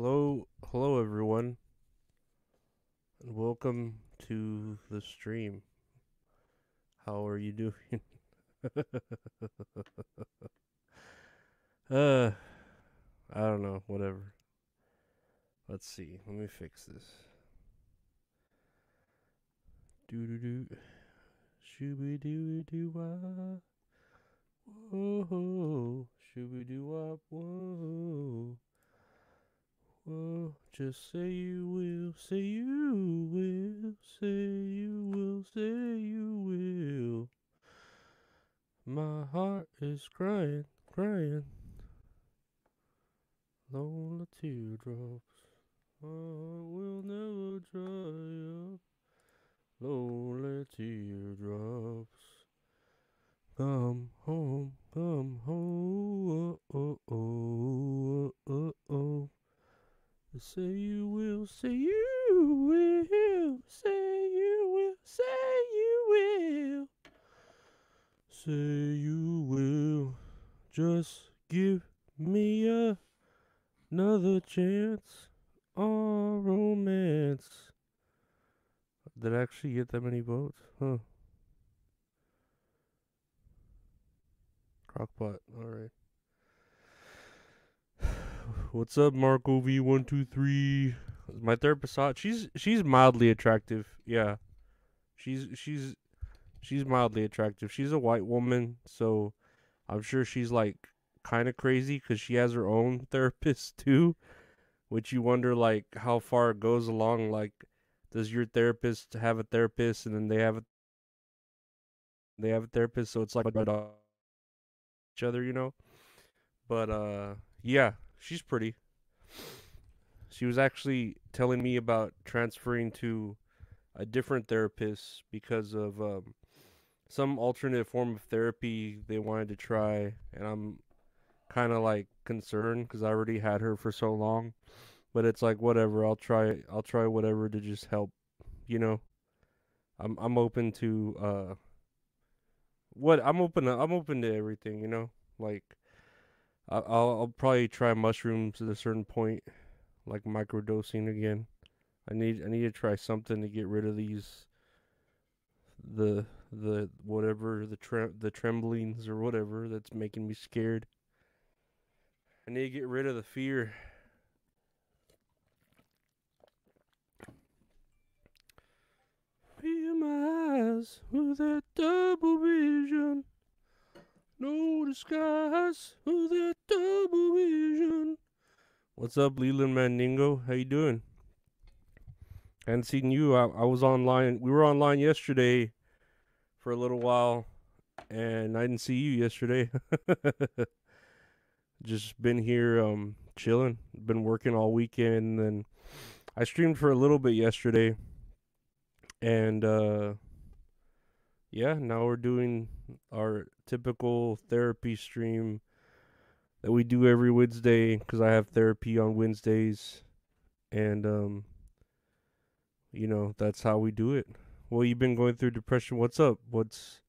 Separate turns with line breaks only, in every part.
Hello, hello everyone, and welcome to the stream. How are you doing? uh, I don't know, whatever. Let's see. Let me fix this. Do do do. Shooby doo doo wah. Whoa. Shooby doo wop. Whoa. Whoa. Just say you will. Say you will. Say you will. Say you will. My heart is crying, crying. Lonely teardrops. I will never dry up. Lonely teardrops. Come home, come home. Oh, oh, oh, oh, oh. oh. Say you will, say you will, say you will, say you will. Say you will. Just give me a, another chance on romance. Did I actually get that many votes? Huh. Crockpot, alright. What's up, Marco V one two three? My therapist saw it. She's she's mildly attractive. Yeah. She's she's she's mildly attractive. She's a white woman, so I'm sure she's like kind of crazy because she has her own therapist too, which you wonder like how far it goes along. Like, does your therapist have a therapist, and then they have a they have a therapist, so it's like each other, you know? But uh, yeah, she's pretty. She was actually telling me about transferring to a different therapist because of um, some alternate form of therapy they wanted to try, and I'm kind of like concerned because I already had her for so long. But it's like whatever, I'll try. I'll try whatever to just help. You know, I'm I'm open to uh. What I'm open to, I'm open to everything. You know, like I'll I'll probably try mushrooms at a certain point, like microdosing again. I need I need to try something to get rid of these the the whatever the tre- the tremblings or whatever that's making me scared. I need to get rid of the fear. Feel my eyes with that double vision. No disguise with that. What's up, Leland Mandingo? How you doing? I hadn't seen you. I, I was online. We were online yesterday for a little while, and I didn't see you yesterday. Just been here, um, chilling. Been working all weekend, and I streamed for a little bit yesterday, and uh, yeah, now we're doing our typical therapy stream that we do every Wednesday because I have therapy on Wednesdays, and um you know that's how we do it. Well you've been going through depression. What's up? What's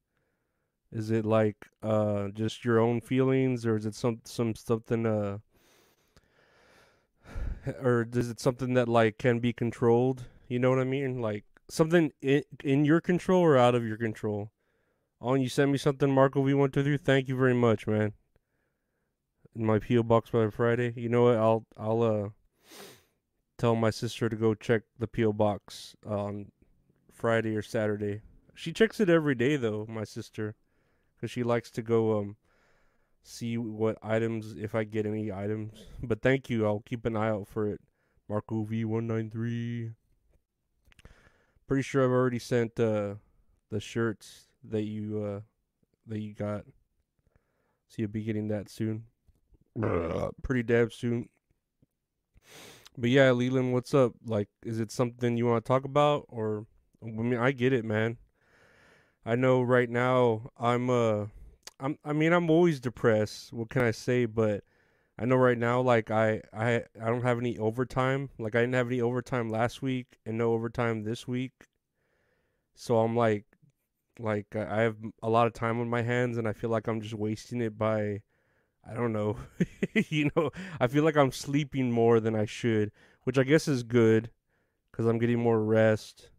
is it like uh just your own feelings or is it some some something uh or is it something that like can be controlled? You know what i mean? Like something in, in your control or out of your control? On you sent me something marco v123 thank you very much man in my po box by friday you know what i'll i'll uh tell my sister to go check the PO box on Friday or Saturday. She checks it every day though, my sister, because she likes to go um see what items if I get any items. But thank you, I'll keep an eye out for it. Marco V one nine three. Pretty sure I've already sent uh the shirts that you uh that you got. So you'll be getting that soon. Pretty damn soon. But yeah, Leland, what's up? Like, is it something you want to talk about, or I mean, I get it, man. I know right now I'm uh, I'm I mean I'm always depressed. What can I say? But I know right now, like I I I don't have any overtime. Like I didn't have any overtime last week, and no overtime this week. So I'm like, like I have a lot of time on my hands, and I feel like I'm just wasting it by I don't know. you know, I feel like I'm sleeping more than I should, which I guess is good cuz I'm getting more rest.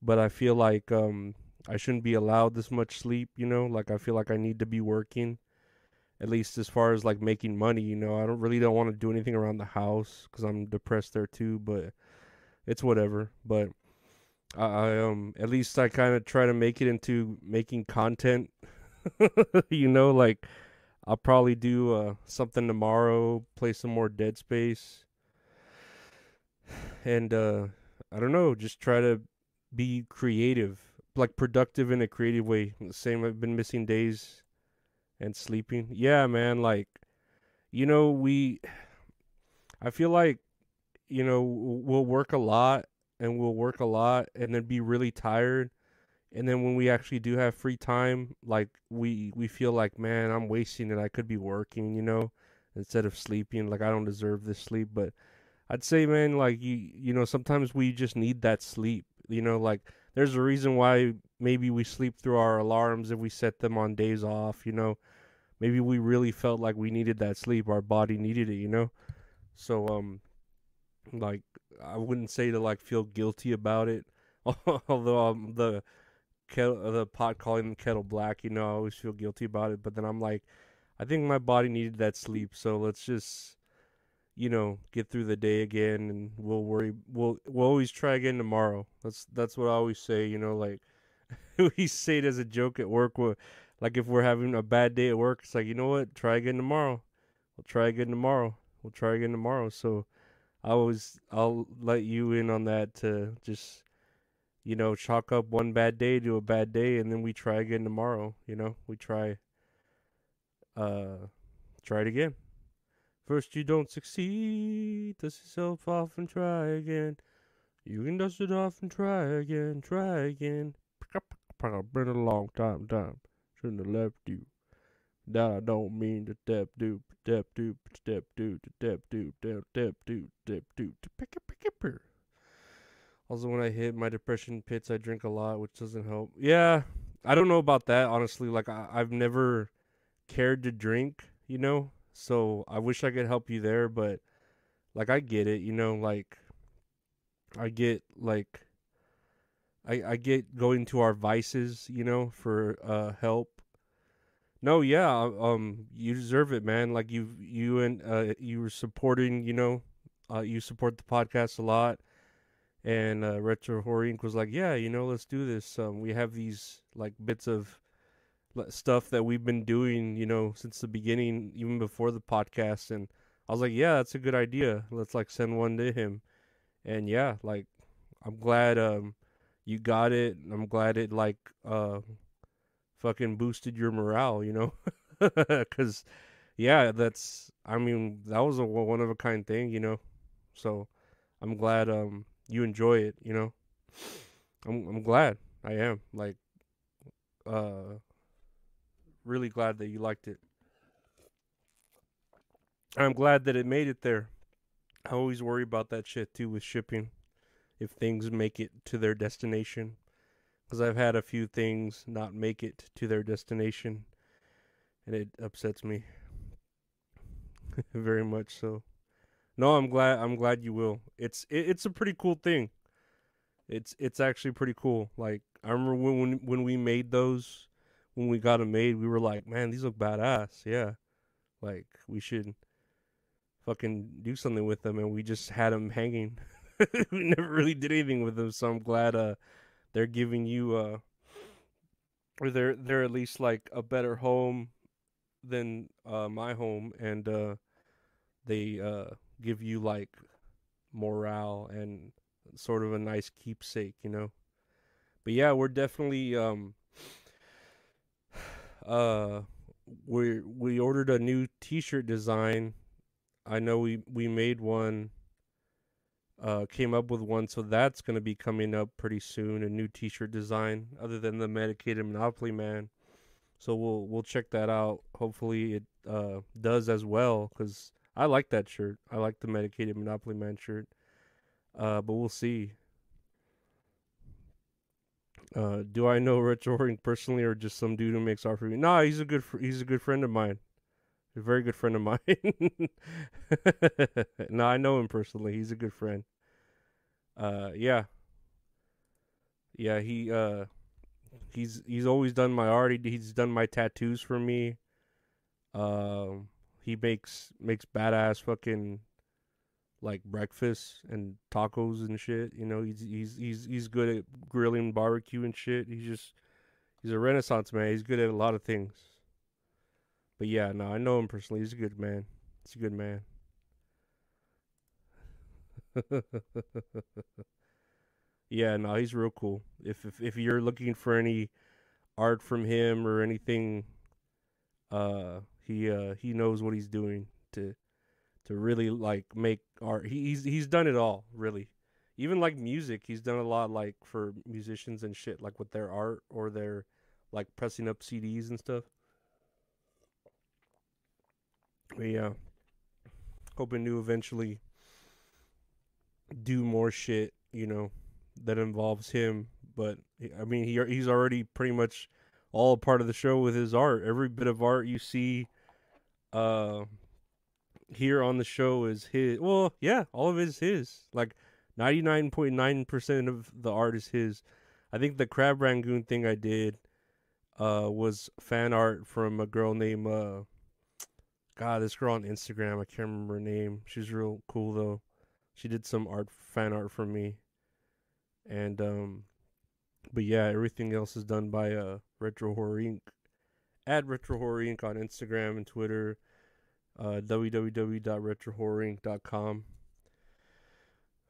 But I feel like um I shouldn't be allowed this much sleep, you know? Like I feel like I need to be working at least as far as like making money, you know. I don't really don't want to do anything around the house cuz I'm depressed there too, but it's whatever. But I, I um at least I kind of try to make it into making content. you know, like I'll probably do uh, something tomorrow, play some more Dead Space, and uh, I don't know, just try to be creative, like productive in a creative way. Same, I've been missing days and sleeping. Yeah, man, like you know, we. I feel like you know we'll work a lot and we'll work a lot and then be really tired and then when we actually do have free time like we we feel like man i'm wasting it. I could be working you know instead of sleeping. Like i don't deserve this sleep. But i'd say man like you you know sometimes we just need that sleep you know like there's a reason why maybe we sleep through our alarms if we set them on days off you know. Maybe we really felt like we needed that sleep. Our body needed it you know. So um like i wouldn't say to like feel guilty about it although um, the kettle, the pot calling the kettle black. You know, I always feel guilty about it. But then I'm like, I think my body needed that sleep, so let's just, you know, get through the day again, and we'll worry. We'll we'll always try again tomorrow. That's that's what I always say. You know, like we say it as a joke at work. Like if we're having a bad day at work, it's like you know what, try again tomorrow. We'll try again tomorrow. We'll try again tomorrow. So I always I'll let you in on that to just you know, chalk up one bad day to a bad day and then we try again tomorrow, you know? We try uh try it again. First you don't succeed, dust yourself off and try again. You can dust it off and try again, try again. Been a long time, time. Shouldn't have left you. That I don't mean to step do, step do, step do, step do, step do, step do, step do. Also, when I hit my depression pits, I drink a lot, which doesn't help. Yeah, I don't know about that, honestly. Like, I, I've never cared to drink, you know? So I wish I could help you there, but, like, I get it, you know? Like, I get, like, I, I get going to our vices, you know, for uh, help. No, yeah, um, you deserve it, man. Like you, you and uh, you were supporting, you know, uh, you support the podcast a lot and uh, Retro Horror Inc. was like, "Yeah, you know, let's do this. Um, we have these like bits of stuff that we've been doing, you know, since the beginning, even before the podcast." And I was like, "Yeah, that's a good idea. Let's like send one to him." And yeah, like I'm glad um you got it. I'm glad it like uh fucking boosted your morale, you know, because yeah, that's I mean that was a one of a kind thing, you know. So I'm glad um you enjoy it, you know. I'm I'm glad. I am. Like uh really glad that you liked it. I'm glad that it made it there. I always worry about that shit too with shipping. If things make it to their destination. Because I've had a few things not make it to their destination. And it upsets me. Very much so. No, I'm glad. I'm glad you will. It's it, it's a pretty cool thing. It's it's actually pretty cool. Like I remember when when when we made those, when we got them made, we were like, man, these look badass. Yeah, like we should fucking do something with them, and we just had them hanging. we never really did anything with them, so I'm glad uh they're giving you uh or they're they're at least like a better home than uh my home, and uh they uh give you like morale and sort of a nice keepsake, you know. But yeah, we're definitely um uh we we ordered a new t-shirt design. I know we we made one uh came up with one so that's going to be coming up pretty soon a new t-shirt design other than the medicated monopoly man. So we'll we'll check that out. Hopefully it uh does as well cuz I like that shirt. I like the medicated Monopoly Man shirt. Uh, but we'll see. Uh, do I know Retro Horror Inc personally, or just some dude who makes art for me? Nah, he's a good fr- he's a good friend of mine. A very good friend of mine. no, I know him personally. He's a good friend. Uh, yeah. Yeah, he uh, he's he's always done my art. He, he's done my tattoos for me. Um, he makes makes badass fucking like breakfast and tacos and shit. You know, he's he's he's he's good at grilling barbecue and shit. He's just he's a renaissance man. He's good at a lot of things. But yeah, no, I know him personally. He's a good man. He's a good man. yeah, no, he's real cool. If if if you're looking for any art from him or anything, uh, he uh he knows what he's doing to to really like make art. He, he's he's done it all, really. Even like music, he's done a lot like for musicians and shit, like with their art or their like pressing up CDs and stuff. But yeah, hoping to eventually do more shit, you know, that involves him. But I mean, he he's already pretty much all part of the show with his art. Every bit of art you see, uh, here on the show is his. Well, yeah, all of it is his. Like ninety nine point nine percent of the art is his. I think the crab rangoon thing I did, uh, was fan art from a girl named uh, God, this girl on Instagram. I can't remember her name. She's real cool though. She did some art fan art for me, and um, but yeah, everything else is done by uh Retro Horror Inc. At Retro Horror Inc. on Instagram and Twitter uh, www.retrohorrorinc.com.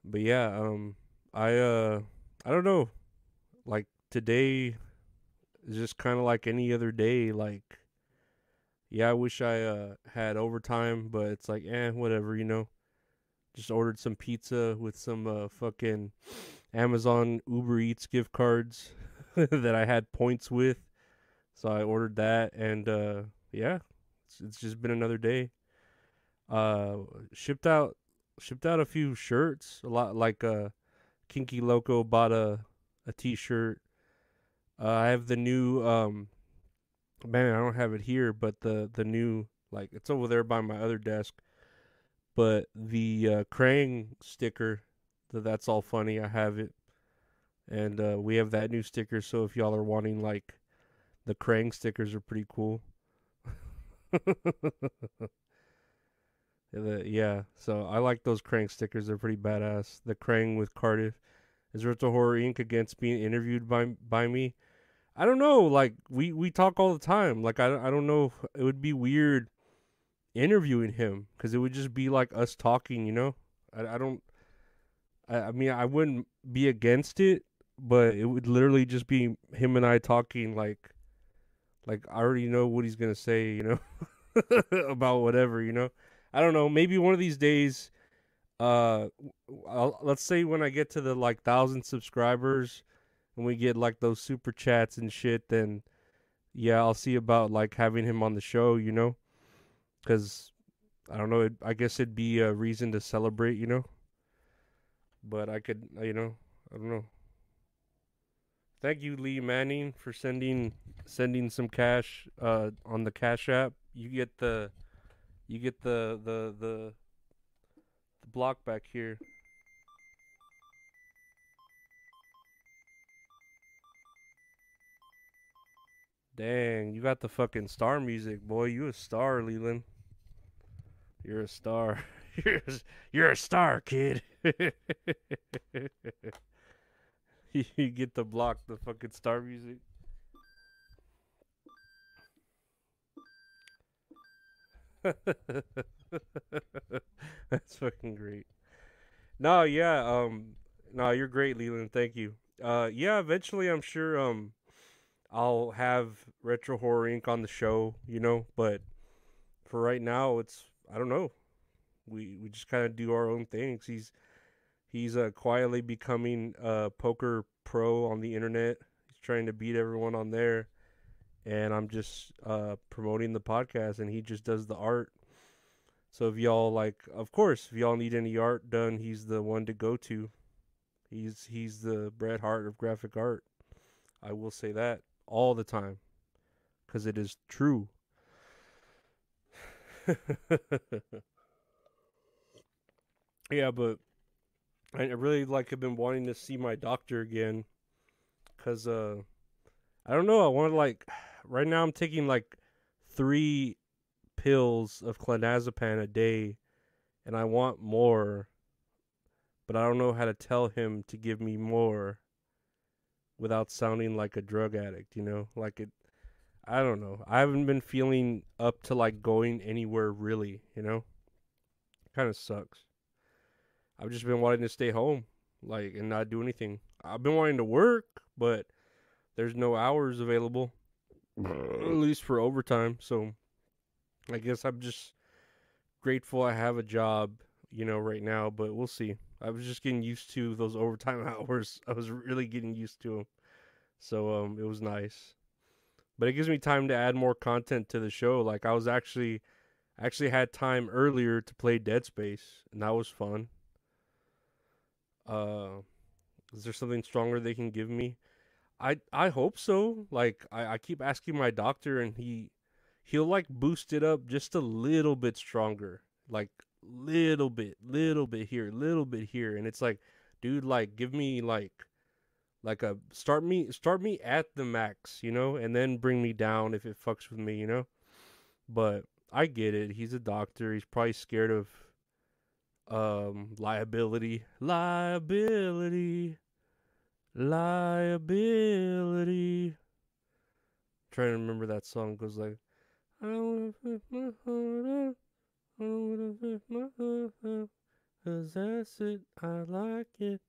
But yeah, um, I uh, I don't know, like today is just kind of like any other day. Like, yeah, I wish I uh had overtime, but it's like, eh, whatever, you know. Just ordered some pizza with some uh fucking Amazon Uber Eats gift cards that I had points with. So I ordered that and uh yeah, it's, it's just been another day. Uh, shipped out, shipped out a few shirts. A lot like uh, Kinky Loco bought a a t-shirt. Uh, I have the new um, man. I don't have it here, but the the new like it's over there by my other desk. But the uh, Krang sticker, the, that's all funny. I have it, and uh, we have that new sticker. So if y'all are wanting like the Krang stickers, are pretty cool. the, yeah, so I like those Krang stickers. They're pretty badass. The Krang with Cardiff. Is Retro Horror Inc. against being interviewed by by me? I don't know. Like we we talk all the time. Like I I don't know. It would be weird interviewing him because it would just be like us talking. You know. I I don't. I I mean I wouldn't be against it, but it would literally just be him and I talking like like I already know what he's gonna say. You know. about whatever. You know. I don't know. Maybe one of these days, uh, I'll, let's say when I get to the like thousand subscribers, and we get like those super chats and shit, then yeah, I'll see about like having him on the show. You know, because I don't know. It, I guess it'd be a reason to celebrate. You know. But I could, you know, I don't know. Thank you, Lee Manning, for sending sending some cash uh, on the Cash App. You get the you get the the the the block back here. Dang, you got the fucking star music, boy. You a star, Leland. You're a star. You're a, you're a star, kid. you get to block the fucking star music. That's fucking great. No, yeah, um no, you're great, Leland. Thank you. Uh yeah, eventually I'm sure um I'll have Retro Horror Inc. on the show, you know, but for right now it's I don't know. We we just kind of do our own things. He's he's uh quietly becoming a poker pro on the internet. He's trying to beat everyone on there and I'm just uh, promoting the podcast, and he just does the art. So if y'all like, of course, if y'all need any art done, he's the one to go to. He's he's the Bret Hart of graphic art. I will say that all the time, because it is true. yeah, but I really like have been wanting to see my doctor again cuz uh I don't know, I want to like right now I'm taking like 3 pills of clonazepam a day and I want more but I don't know how to tell him to give me more without sounding like a drug addict, you know? Like it I don't know. I haven't been feeling up to like going anywhere really, you know? Kind of sucks. I've just been wanting to stay home, like, and not do anything. I've been wanting to work, but there's no hours available, at least for overtime. So I guess I'm just grateful I have a job, you know, right now, but we'll see. I was just getting used to those overtime hours. I was really getting used to them. So um it was nice. But it gives me time to add more content to the show. Like I was actually actually had time earlier to play Dead Space and that was fun. Uh is there something stronger they can give me? I I hope so. Like I, I keep asking my doctor and he he'll like boost it up just a little bit stronger. Like little bit, little bit here, little bit here. And it's like, dude, like give me like like a start me start me at the max, you know, and then bring me down if it fucks with me, you know? But I get it. He's a doctor. He's probably scared of um liability. Liability. Liability. I'm trying to remember that song goes like I don't wanna put my heart out. I don't wanna put my heart out. Cause that's it. I like it.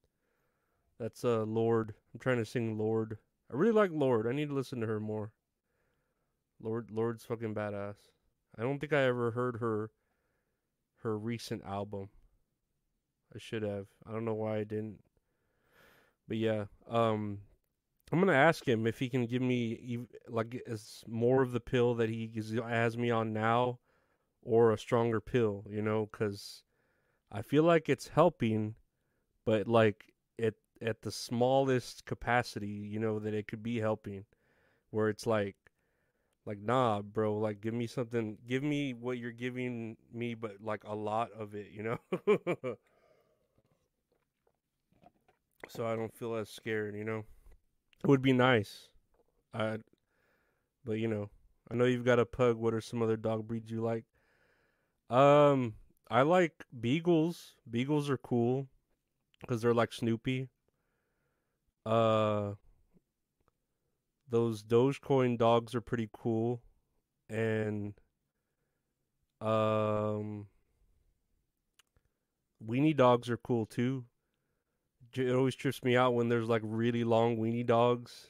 That's uh Lorde. I'm trying to sing Lorde. I really like Lorde. I need to listen to her more. Lorde Lorde's fucking badass. I don't think I ever heard her her recent album. I should have. I don't know why I didn't. But yeah, um I'm gonna ask him if he can give me like as more of the pill that he has me on now, or a stronger pill. You know, because I feel like it's helping, but like at at the smallest capacity, you know, that it could be helping, where it's like, like nah, bro, like give me something, give me what you're giving me, but like a lot of it, you know. so I don't feel as scared, you know. It would be nice. I but you know, I know you've got a pug. What are some other dog breeds you like? Um, I like beagles. Beagles are cool because they're like Snoopy. Uh, those Dogecoin dogs are pretty cool, and um, weenie dogs are cool too it always trips me out when there's like really long weenie dogs.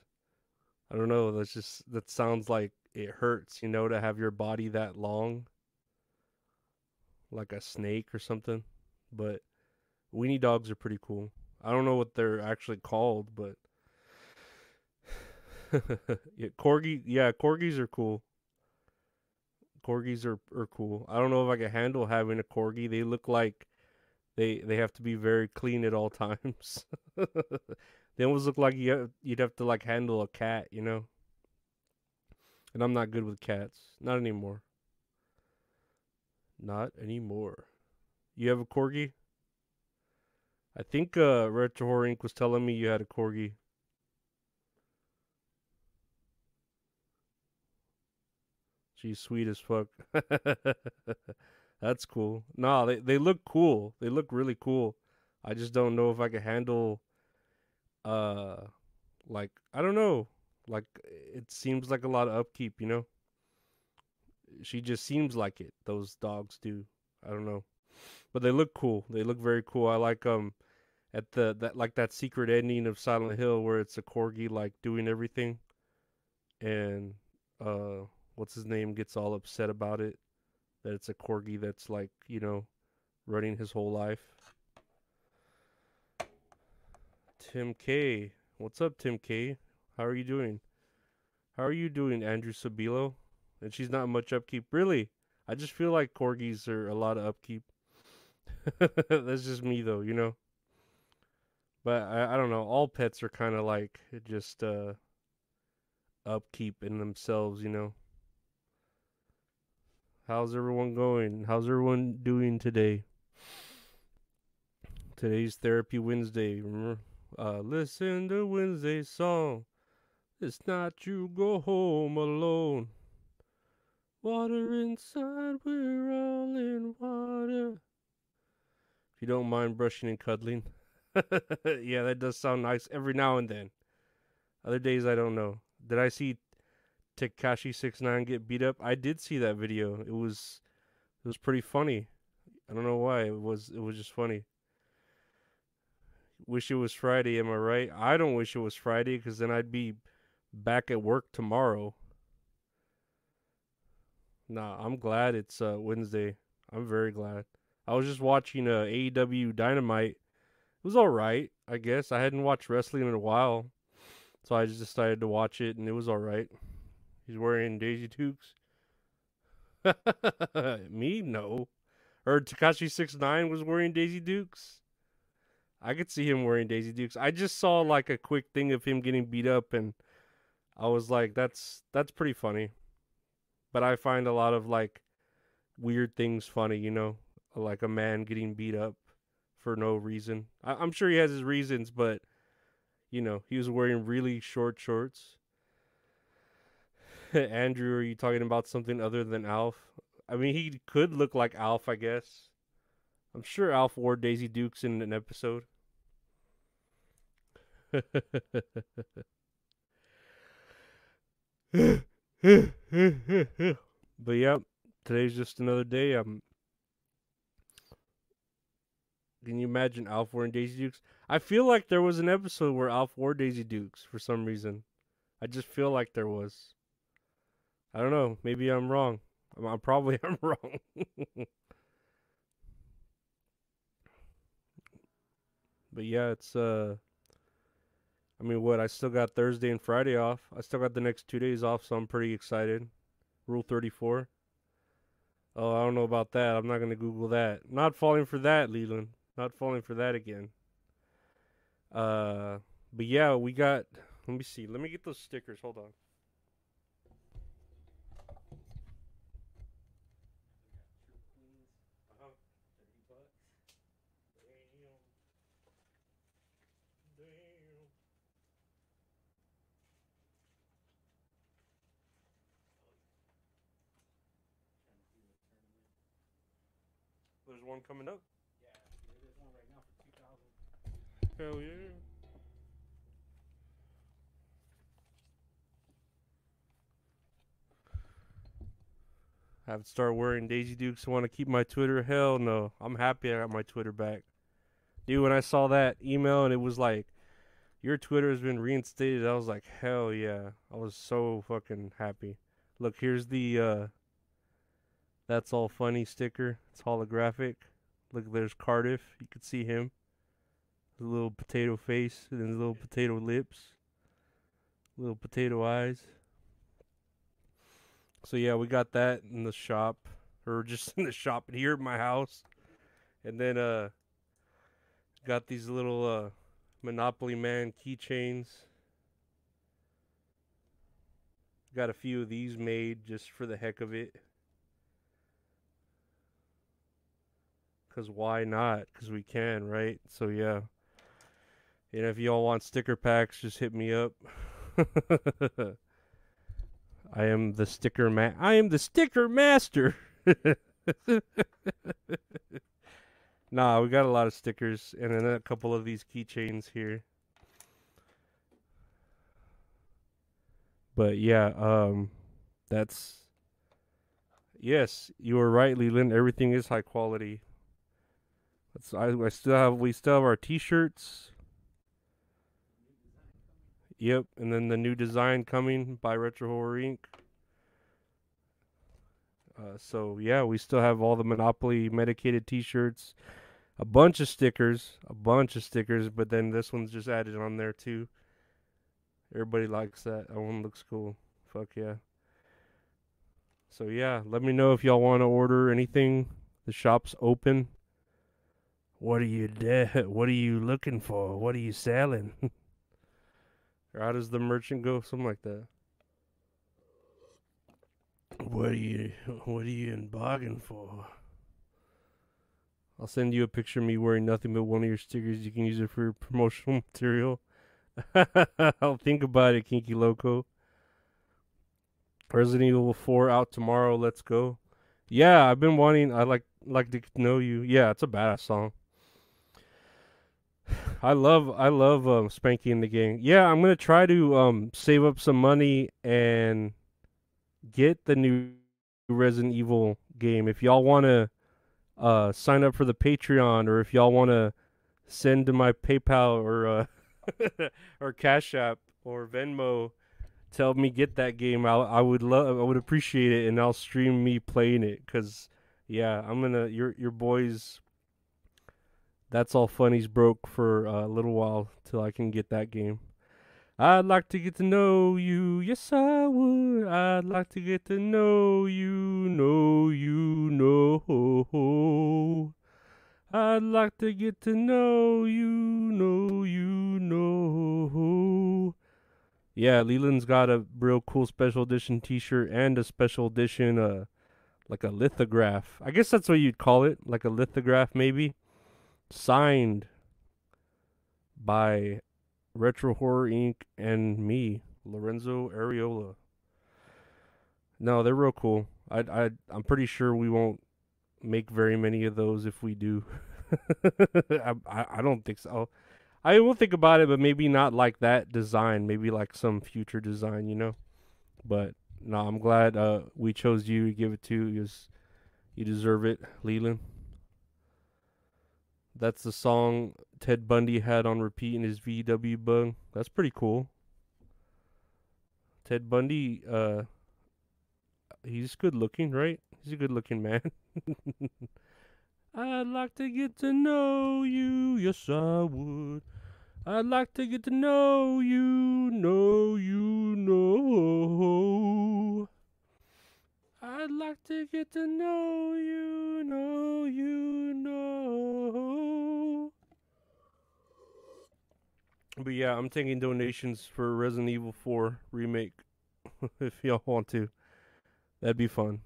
I don't know. That's just that sounds like it hurts, you know, to have your body that long, like a snake or something. But weenie dogs are pretty cool. I don't know what they're actually called, but yeah, corgi. Yeah, corgis are cool. Corgis are are cool. I don't know if I can handle having a corgi. They look like they they have to be very clean at all times. they almost look like you have, you'd have to like handle a cat, you know. And I'm not good with cats, not anymore. Not anymore. You have a corgi? I think uh, Retro Horror Inc. was telling me you had a corgi. She's sweet as fuck. That's cool. No, they they look cool. They look really cool. I just don't know if I can handle uh like I don't know. Like it seems like a lot of upkeep, you know? She just seems like it. Those dogs do. I don't know. But they look cool. They look very cool. I like um at the that like that secret ending of Silent Hill where it's a corgi like doing everything and uh what's his name gets all upset about it that it's a corgi that's like you know running his whole life. Tim K, what's up, Tim K? How are you doing? How are you doing, Andrew Sabilo? And she's not much upkeep, really. I just feel like corgis are a lot of upkeep. That's just me, though, you know. But I, I don't know. All pets are kind of like just uh, upkeep in themselves, you know. How's everyone going? How's everyone doing today? Today's Therapy Wednesday. Remember? Uh, listen to Wednesday's song. It's not you go home alone. Water inside, we're all in water. If you don't mind brushing and cuddling. yeah, that does sound nice every now and then. Other days I don't know. Did I see Tekashi Six Nine get beat up? I did see that video. It was it was pretty funny. I don't know why. It was it was just funny. Wish it was Friday, am I right? I don't wish it was Friday because then I'd be back at work tomorrow. Nah, I'm glad it's uh, Wednesday. I'm very glad. I was just watching uh, AEW Dynamite. It was all right, I guess. I hadn't watched wrestling in a while, so I just decided to watch it, and it was all right. He's wearing Daisy Dukes. Me, no. Or Tekashi Six Nine was wearing Daisy Dukes. I could see him wearing Daisy Dukes. I just saw like a quick thing of him getting beat up, and I was like, "That's that's pretty funny." But I find a lot of like weird things funny, you know, like a man getting beat up for no reason. I- I'm sure he has his reasons, but you know, he was wearing really short shorts. Andrew, are you talking about something other than Alf? I mean, he could look like Alf, I guess. I'm sure Alf wore Daisy Dukes in an episode. but yeah, today's just another day. Um, can you imagine Alf wearing Daisy Dukes? I feel like there was an episode where Alf wore Daisy Dukes for some reason. I just feel like there was. I don't know. Maybe I'm wrong. I'm, I'm probably I'm wrong. but yeah, it's uh. I mean, what? I still got Thursday and Friday off. I still got the next two days off, so I'm pretty excited. Rule 34. Oh, I don't know about that. I'm not going to Google that. Not falling for that, Leland. Not falling for that again. Uh, but yeah, we got. Let me see. Let me get those stickers. Hold on. There's one coming up. Hell yeah. Have to start wearing Daisy Dukes. I Want to keep my Twitter? Hell no. I'm happy I got my Twitter back. Dude, when I saw that email and it was like, your Twitter has been reinstated, I was like, hell yeah. I was so fucking happy. Look, here's the uh That's All Funny sticker. It's holographic. Look, there's Cardiff. You can see him. His little potato face and his little potato lips. Little potato eyes. So yeah, we got that in the shop. Or just in the shop here at my house. And then uh got these little uh Monopoly Man keychains. Got a few of these made just for the heck of it. Cause why not? Cause we can, right? So yeah. And if y'all want sticker packs, just hit me up. I am the sticker man. I am the sticker master. nah, we got a lot of stickers and then a couple of these keychains here. But yeah, um that's Yes, you are right, Leland. Everything is high quality. That's I, I still have we still have our t-shirts. Yep, and then the new design coming by Retro Horror Inc. Uh, so yeah, we still have all the Monopoly medicated T-shirts, a bunch of stickers, a bunch of stickers, but then this one's just added on there too. Everybody likes that. That one looks cool. Fuck yeah. So yeah, let me know if y'all want to order anything. The shop's open. What are you de- What are you looking for? What are you selling? or how does the merchant go? Something like that. What are you what are you in bargain for? I'll send you a picture of me wearing nothing but one of your stickers. You can use it for promotional material. I'll think about it, Kinky Loco. Resident Evil 4 out tomorrow. Let's go. Yeah, I've been wanting. I like like to know you. Yeah, it's a badass song. I love I love um, Spanky and Our Gang. Yeah, I'm gonna try to um save up some money and get the new Resident Evil game. If y'all wanna uh sign up for the Patreon or if y'all wanna send to my PayPal or uh or Cash App or Venmo, tell me get that game. I I would love I would appreciate it and I'll stream me playing it because yeah I'm gonna your your boys that's all funnies broke for a little while till I can get that game. I'd like to get to know you, yes I would. I'd like to get to know you, know you, know. I'd like to get to know you, know you, know. Yeah, Leland's got a real cool special edition T-shirt and a special edition, uh, like a lithograph. I guess that's what you'd call it, like a lithograph, maybe signed by Retro Horror Inc. and me, Lorenzo Ariola. No, they're real cool. I I I'm pretty sure we won't make very many of those if we do. I, I I don't think so. I will think about it, but maybe not like that design. Maybe like some future design, you know. But no, I'm glad uh, we chose you to give it to you. You deserve it, Leland. That's the song Ted Bundy had on repeat in his VW bug. That's pretty cool. Ted Bundy, uh, he's good looking, right? He's a good looking man. I'd like to get to know you, yes I would. I'd like to get to know you, know you, know. I'd like to get to know you, know you, know. But yeah, I'm taking donations for Resident Evil 4 remake if y'all want to. That'd be fun.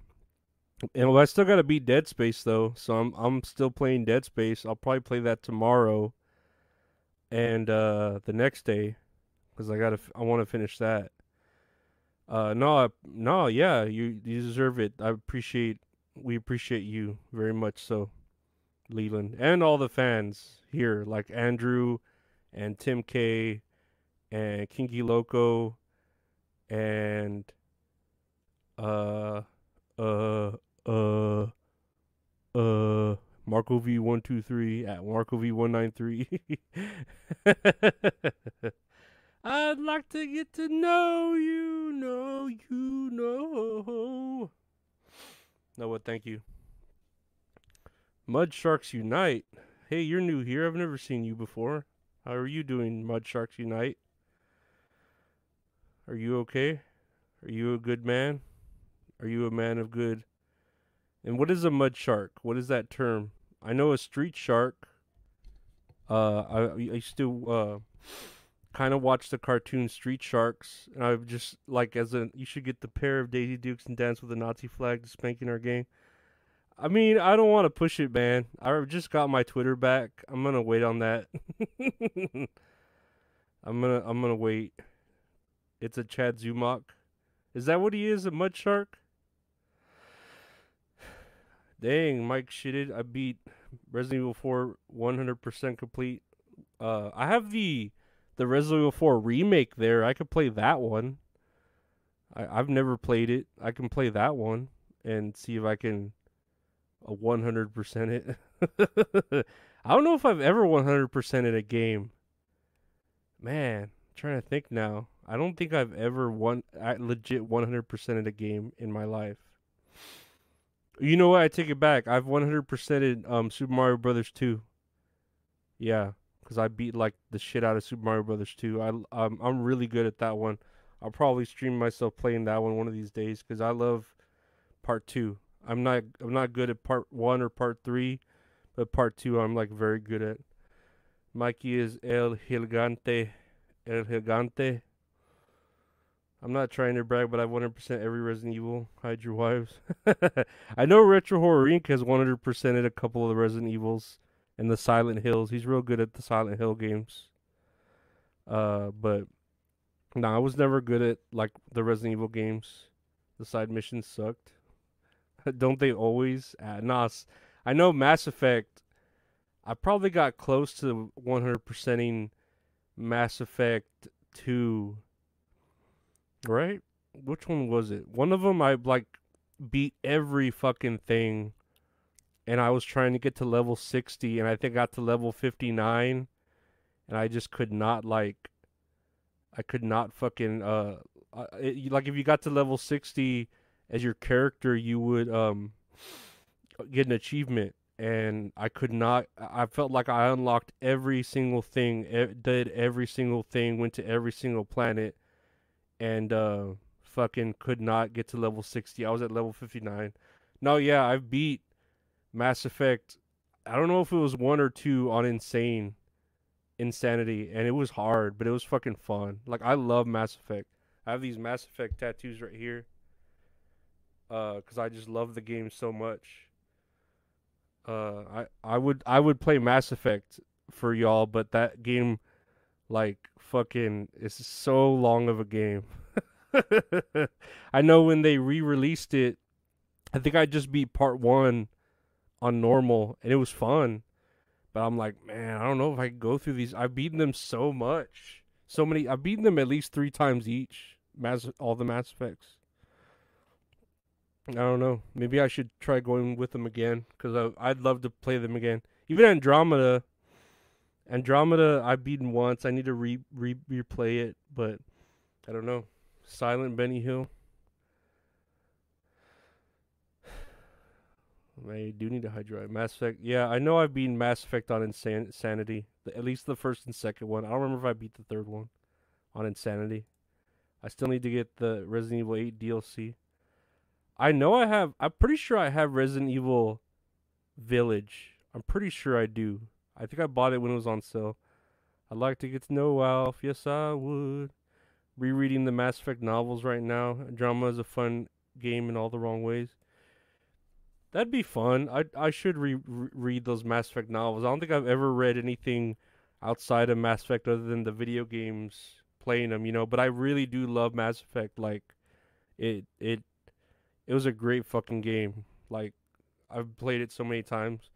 And well, I still gotta beat Dead Space though, so I'm I'm still playing Dead Space. I'll probably play that tomorrow, and uh, the next day, because I gotta I want to finish that. Uh, no, no, yeah, you you deserve it. I appreciate we appreciate you very much so, Leland, and all the fans here, like Andrew, and Tim K, and Kinky Loco, and uh uh uh uh Marco V one two three at Marco V one nine three. I'd like to get to know you, know you, know. No, what? Thank you. Mud Sharks Unite. Hey, you're new here. I've never seen you before. How are you doing, Mud Sharks Unite? Are you okay? Are you a good man? Are you a man of good? And what is a mud shark? What is that term? I know a street shark. Uh, I, I used to uh, kind of watch the cartoon Street Sharks, and I've just like as a you should get the pair of Daisy Dukes and dance with a Nazi flag to Spanky and Our Gang. I mean, I don't want to push it, man. I've just got my Twitter back. I'm gonna wait on that. I'm gonna I'm gonna wait. It's a Chad Zumock. Is that what he is? A mud shark? Dang, Mike shitted. I beat Resident Evil 4 100% complete. Uh, I have the the Resident Evil 4 remake there. I could play that one. I, I've never played it. I can play that one and see if I can a 100% it. I don't know if I've ever 100% in a game. Man, I'm trying to think now. I don't think I've ever won I legit 100% in a game in my life. You know what? I take it back. I've 100% in um, Super Mario Brothers 2. Yeah, because I beat like the shit out of Super Mario Brothers 2. I um, I'm really good at that one. I'll probably stream myself playing that one one of these days because I love part two. I'm not I'm not good at part one or part three, but part two I'm like very good at. Mikey is El Gigante, El Gigante. I'm not trying to brag, but I've 100% every Resident Evil. Hide your wives. I know Retro Horror Inc. has 100%ed a couple of the Resident Evils and the Silent Hills. He's real good at the Silent Hill games. Uh, but no, nah, I was never good at like the Resident Evil games. The side missions sucked. Don't they always? Uh, nah, I know Mass Effect. I probably got close to 100%ing Mass Effect 2 right? Which one was it? One of them I like beat every fucking thing and I was trying to get to level 60 and I think I got to level 59 and I just could not like I could not fucking uh it, like if you got to level 60 as your character you would um get an achievement and I could not I felt like I unlocked every single thing did every single thing went to every single planet and uh fucking could not get to level 60. I was at level 59. No, yeah, I've beat Mass Effect. I don't know if it was 1 or 2 on Insane Insanity and it was hard, but it was fucking fun. Like I love Mass Effect. I have these Mass Effect tattoos right here. Uh cuz I just love the game so much. Uh I I would I would play Mass Effect for y'all, but that game like fucking it's so long of a game. I know when they re-released it, I think I just beat part 1 on normal and it was fun. But I'm like, man, I don't know if I can go through these. I've beaten them so much. So many I've beaten them at least 3 times each. Mass all the Mass Effects. I don't know. Maybe I should try going with them again cuz I'd love to play them again. Even Andromeda Andromeda, I've beaten once. I need to re, re replay it, but I don't know. Silent Benny Hill. I do need to hydrate. Mass Effect. Yeah, I know I've beaten Mass Effect on Insanity. At least the first and second one. I don't remember if I beat the third one on Insanity. I still need to get the Resident Evil 8 DLC. I know I have. I'm pretty sure I have Resident Evil Village. I'm pretty sure I do. I think I bought it when it was on sale. I'd like to get to know Alf. Yes, I would. Rereading the Mass Effect novels right now. Drama is a fun game in all the wrong ways. That'd be fun. I I should re- re- read those Mass Effect novels. I don't think I've ever read anything outside of Mass Effect other than the video games playing them, you know. But I really do love Mass Effect. Like, it it it was a great fucking game. Like, I've played it so many times.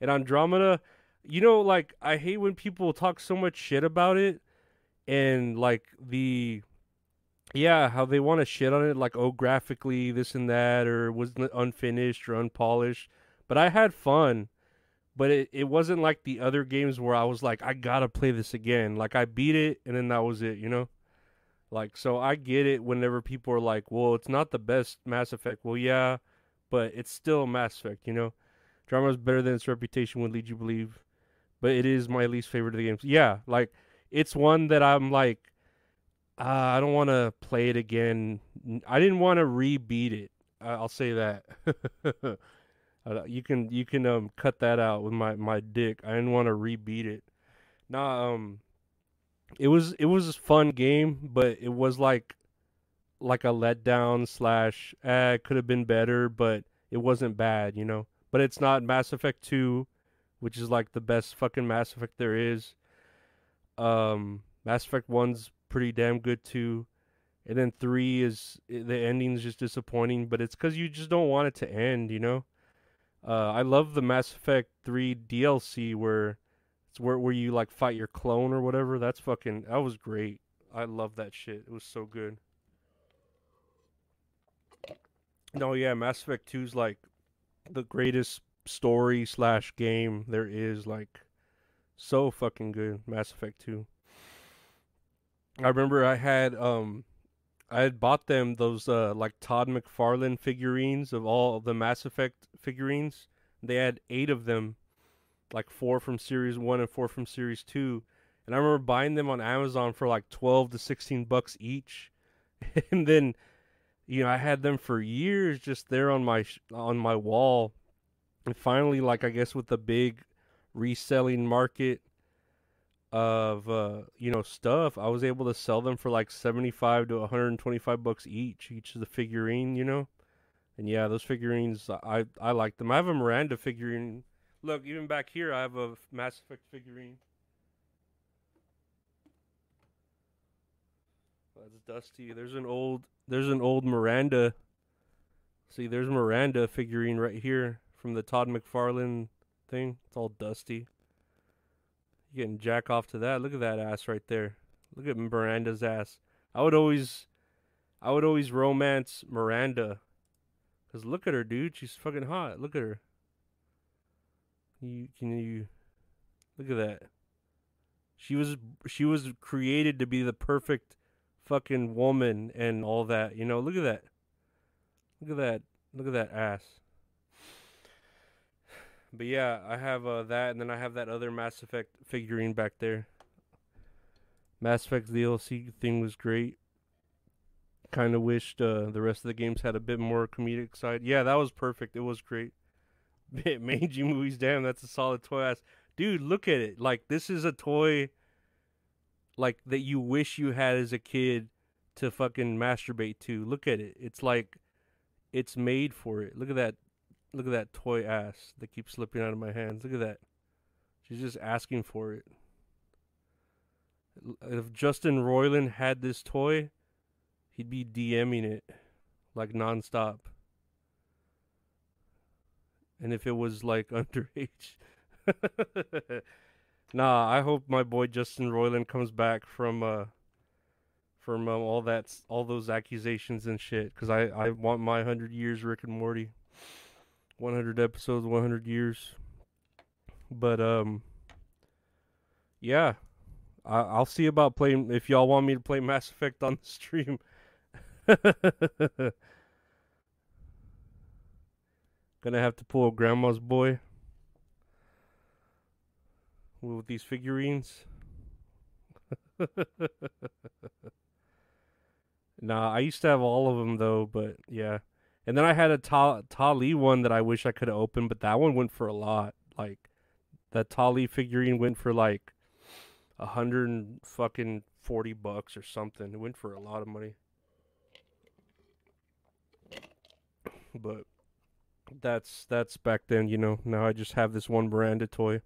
And Andromeda, you know, like I hate when people talk so much shit about it, and like the, yeah, how they want to shit on it, like oh graphically this and that, or was unfinished or unpolished. But I had fun, but it it wasn't like the other games where I was like I gotta play this again. Like I beat it and then that was it, you know. Like so, I get it. Whenever people are like, "Well, it's not the best Mass Effect," well, yeah, but it's still Mass Effect, you know. Drama is better than its reputation would lead you believe but it is my least favorite of the games. Yeah, like it's one that I'm like, uh, I don't want to play it again. I didn't want to rebeat it. I'll say that. uh, you can you can um cut that out with my my dick. I didn't want to rebeat it. Nah, um, it was it was a fun game, but it was like like a letdown slash. Eh, it could have been better, but it wasn't bad, you know. But it's not Mass Effect two which is like the best fucking Mass Effect there is. Um, Mass Effect One's pretty damn good too, and then three is the ending's just disappointing, but it's because you just don't want it to end, you know. Uh, I love the Mass Effect Three DLC where it's where where you like fight your clone or whatever. That's fucking that was great. I love that shit. It was so good. No, yeah, Mass Effect 2's like the greatest story slash game there is like so fucking good. Mass Effect 2. I remember I had um I had bought them those uh like Todd McFarlane figurines of all the Mass Effect figurines. They had 8 of them like 4 from series 1 and 4 from series 2. And I remember buying them on Amazon for like 12 to 16 bucks each. and then you know, I had them for years just there on my on my wall and finally, like I guess with the big reselling market, of uh, you know stuff, I was able to sell them for like seventy five to one hundred and twenty five bucks each. Each of the figurine, you know. And yeah, those figurines, I I like them. I have a Miranda figurine. Look, even back here, I have a Mass Effect figurine. That's Dusty. There's an old there's an old Miranda. See, there's Miranda figurine right here from the Todd McFarlane thing. It's all dusty. You getting jack off to that. Look at that ass right there. Look at Miranda's ass. I would always I would always romance Miranda. Cause look at her, dude. She's fucking hot. Look at her. You can you look at that. She was she was created to be the perfect fucking woman and all that. You know, look at that. Look at that. Look at that ass. But yeah, I have uh, that, and then I have that other Mass Effect figurine back there. Mass Effect DLC thing was great. Kind of wished uh, the rest of the games had a bit more comedic side. Yeah, that was perfect. It was great. It made Mangy movies, damn, that's a solid toy ass. Dude, look at it. Like this is a toy like that you wish you had as a kid to fucking masturbate to. Look at it. It's like it's made for it. Look at that. Look at that toy ass that keeps slipping out of my hands. Look at that. She's just asking for it. If Justin Roiland had this toy, he'd be DMing it like nonstop. And if it was like underage. Nah, I hope my boy Justin Roiland comes back from uh from um, all that all those accusations and shit cuz I I want my 100 years Rick and Morty. 100 episodes, 100 years. But um yeah, I I'll see about playing if y'all want me to play Mass Effect on the stream. Gonna have to pull grandma's boy with these figurines. nah, I used to have all of them though, but yeah. And then I had a Ta Tali one that I wish I could have opened, but that one went for a lot. Like that Tali figurine went for like a hundred and fucking forty bucks or something. It went for a lot of money. But that's that's back then, you know. Now I just have this one Miranda toy.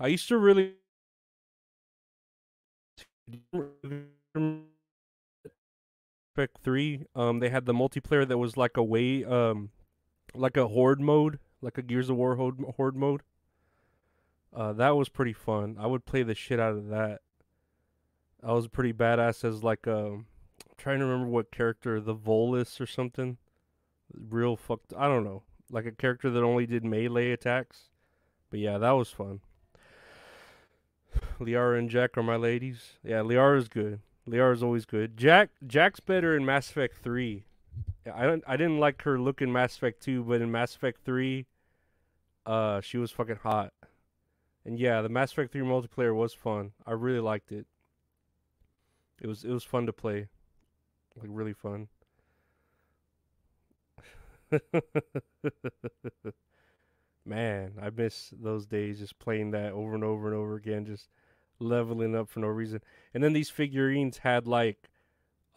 I used to really Effect 3 um they had the multiplayer that was like a way um like a horde mode like a gears of war horde, horde mode. Uh that was pretty fun. I would play the shit out of that. I was pretty badass as like um trying to remember what character the volus or something. Real fucked i don't know. Like a character that only did melee attacks. But yeah that was fun. Liara and Jack are my ladies. Yeah, Liara's good. Liara's always good. Jack Jack's better in Mass Effect 3. I don't I didn't like her look in Mass Effect 2, but in Mass Effect 3 uh she was fucking hot. And yeah, the Mass Effect 3 multiplayer was fun. I really liked it. It was it was fun to play. Like really fun. Man, I miss those days just playing that over and over and over again just leveling up for no reason. And then these figurines had like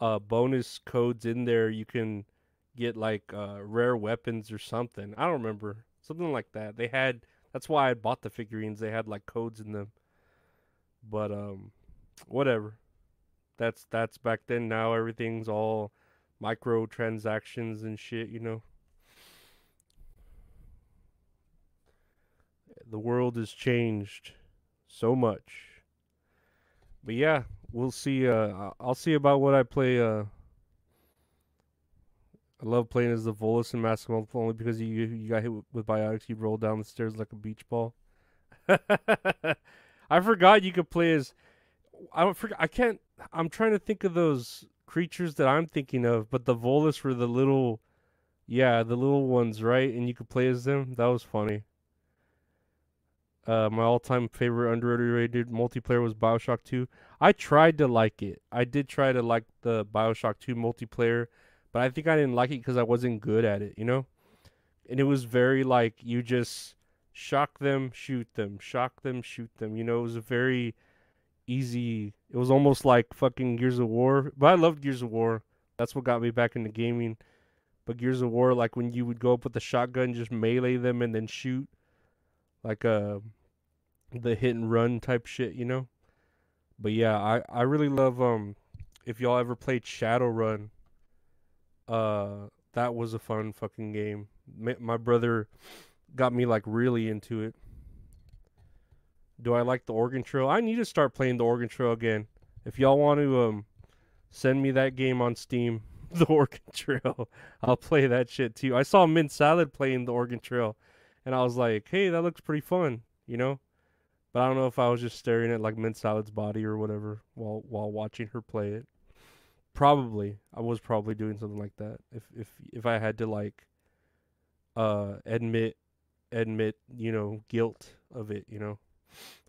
uh bonus codes in there. You can get like uh rare weapons or something. I don't remember. Something like that. They had that's why I bought the figurines. They had like codes in them. But um whatever. That's that's back then. Now everything's all microtransactions and shit, you know. The world has changed so much. But yeah, we'll see. Uh, I'll see about what I play. Uh, I love playing as the Volus in Mask only because you you got hit with, with biotics. You roll down the stairs like a beach ball. I forgot you could play as. I don't forget. I can't. I'm trying to think of those creatures that I'm thinking of, but the Volus were the little, yeah, the little ones, right? And you could play as them. That was funny. Uh, my all-time favorite underrated multiplayer was Bioshock 2. I tried to like it. I did try to like the Bioshock 2 multiplayer, but I think I didn't like it because I wasn't good at it, you know. And it was very like you just shock them, shoot them, shock them, shoot them. You know, it was a very easy. It was almost like fucking Gears of War. But I loved Gears of War. That's what got me back into gaming. But Gears of War, like when you would go up with the shotgun, just melee them and then shoot, like uh, the hit and run type shit, you know. But yeah, I I really love um, if y'all ever played Shadowrun, uh, that was a fun fucking game. My, my brother got me like really into it. Do I like the Oregon Trail? I need to start playing the Oregon Trail again. If y'all want to um send me that game on Steam, the Oregon Trail, I'll play that shit too. I saw Mint Salad playing the Oregon Trail, and I was like, hey, that looks pretty fun, you know. But I don't know if I was just staring at like Mint Salad's body or whatever while while watching her play it. Probably, I was probably doing something like that. If if if I had to like uh admit admit you know guilt of it, you know,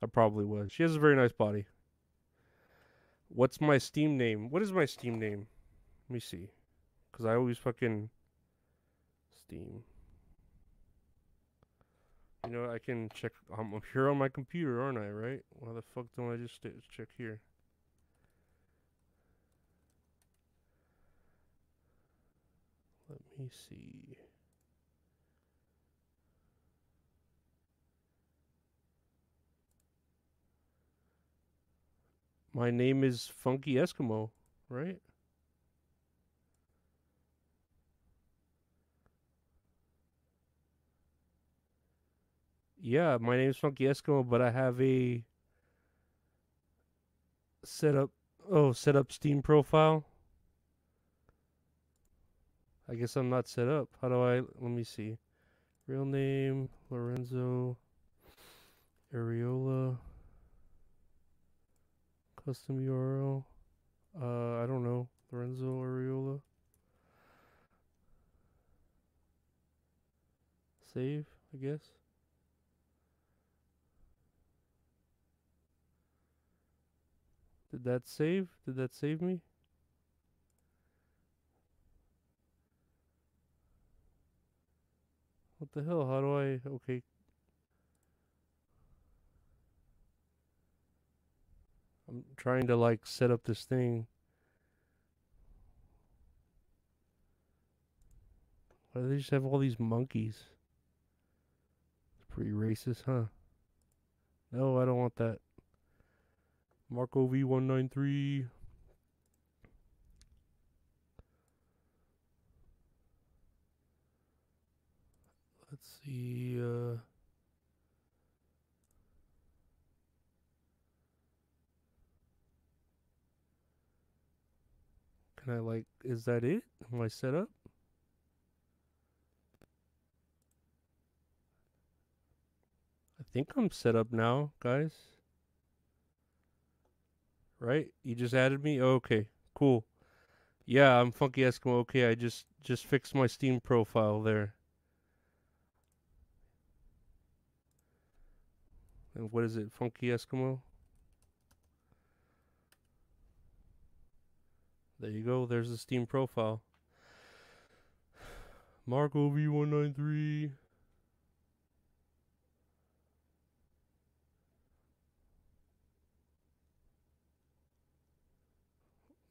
I probably was. She has a very nice body. What's my Steam name? What is my Steam name? Let me see, cause I always fucking Steam. You know, I can check. I'm here on my computer, aren't I? Right? Why the fuck don't I just check here? Let me see. My name is Funky Eskimo, right? Yeah, my name is Funky Eskimo, but I have a set up oh, set up Steam profile. I guess I'm not set up. How do I let me see. Real name Lorenzo Areola custom URL. Uh I don't know. Lorenzo Areola. Save, I guess. Did that save? Did that save me? What the hell? How do I... Okay. I'm trying to, like, set up this thing. Why do they just have all these monkeys? It's pretty racist, huh? No, I don't want that. Marco V193. Let's see. Uh, can I like? Is that it? Am I set up? I think I'm set up now, guys right? You just added me? Oh, okay, cool. Yeah, I'm Funky Eskimo. Okay, I just just fixed my Steam profile there. And what is it? Funky Eskimo? There you go. There's the Steam profile. Marco V193.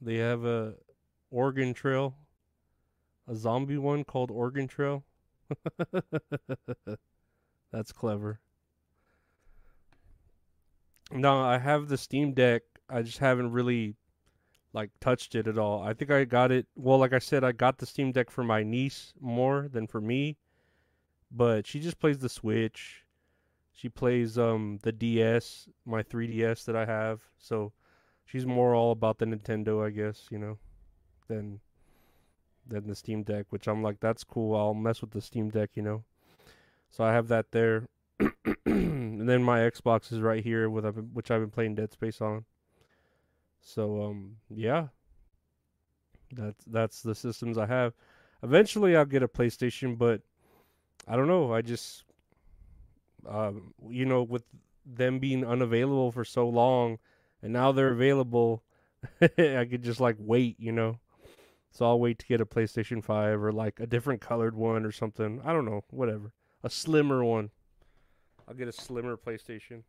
They have a Oregon Trail, a zombie one called Oregon Trail. That's clever. No, I have the Steam Deck. I just haven't really like touched it at all. I think I got it. Well, like I said, I got the Steam Deck for my niece more than for me. But she just plays the Switch. She plays um the DS, my 3DS that I have. So she's more all about the Nintendo, I guess, you know, than than the Steam Deck, which I'm like, that's cool. I'll mess with the Steam Deck, you know. So I have that there, and then my Xbox is right here with which I've been playing Dead Space on. So um, yeah, that's that's the systems I have. Eventually, I'll get a PlayStation, but I don't know. I just, um, you know, with them being unavailable for so long and now they're available. I could just like wait, you know. So I'll wait to get a PlayStation 5 or like a different colored one or something. I don't know, whatever. A slimmer one. I'll get a slimmer PlayStation.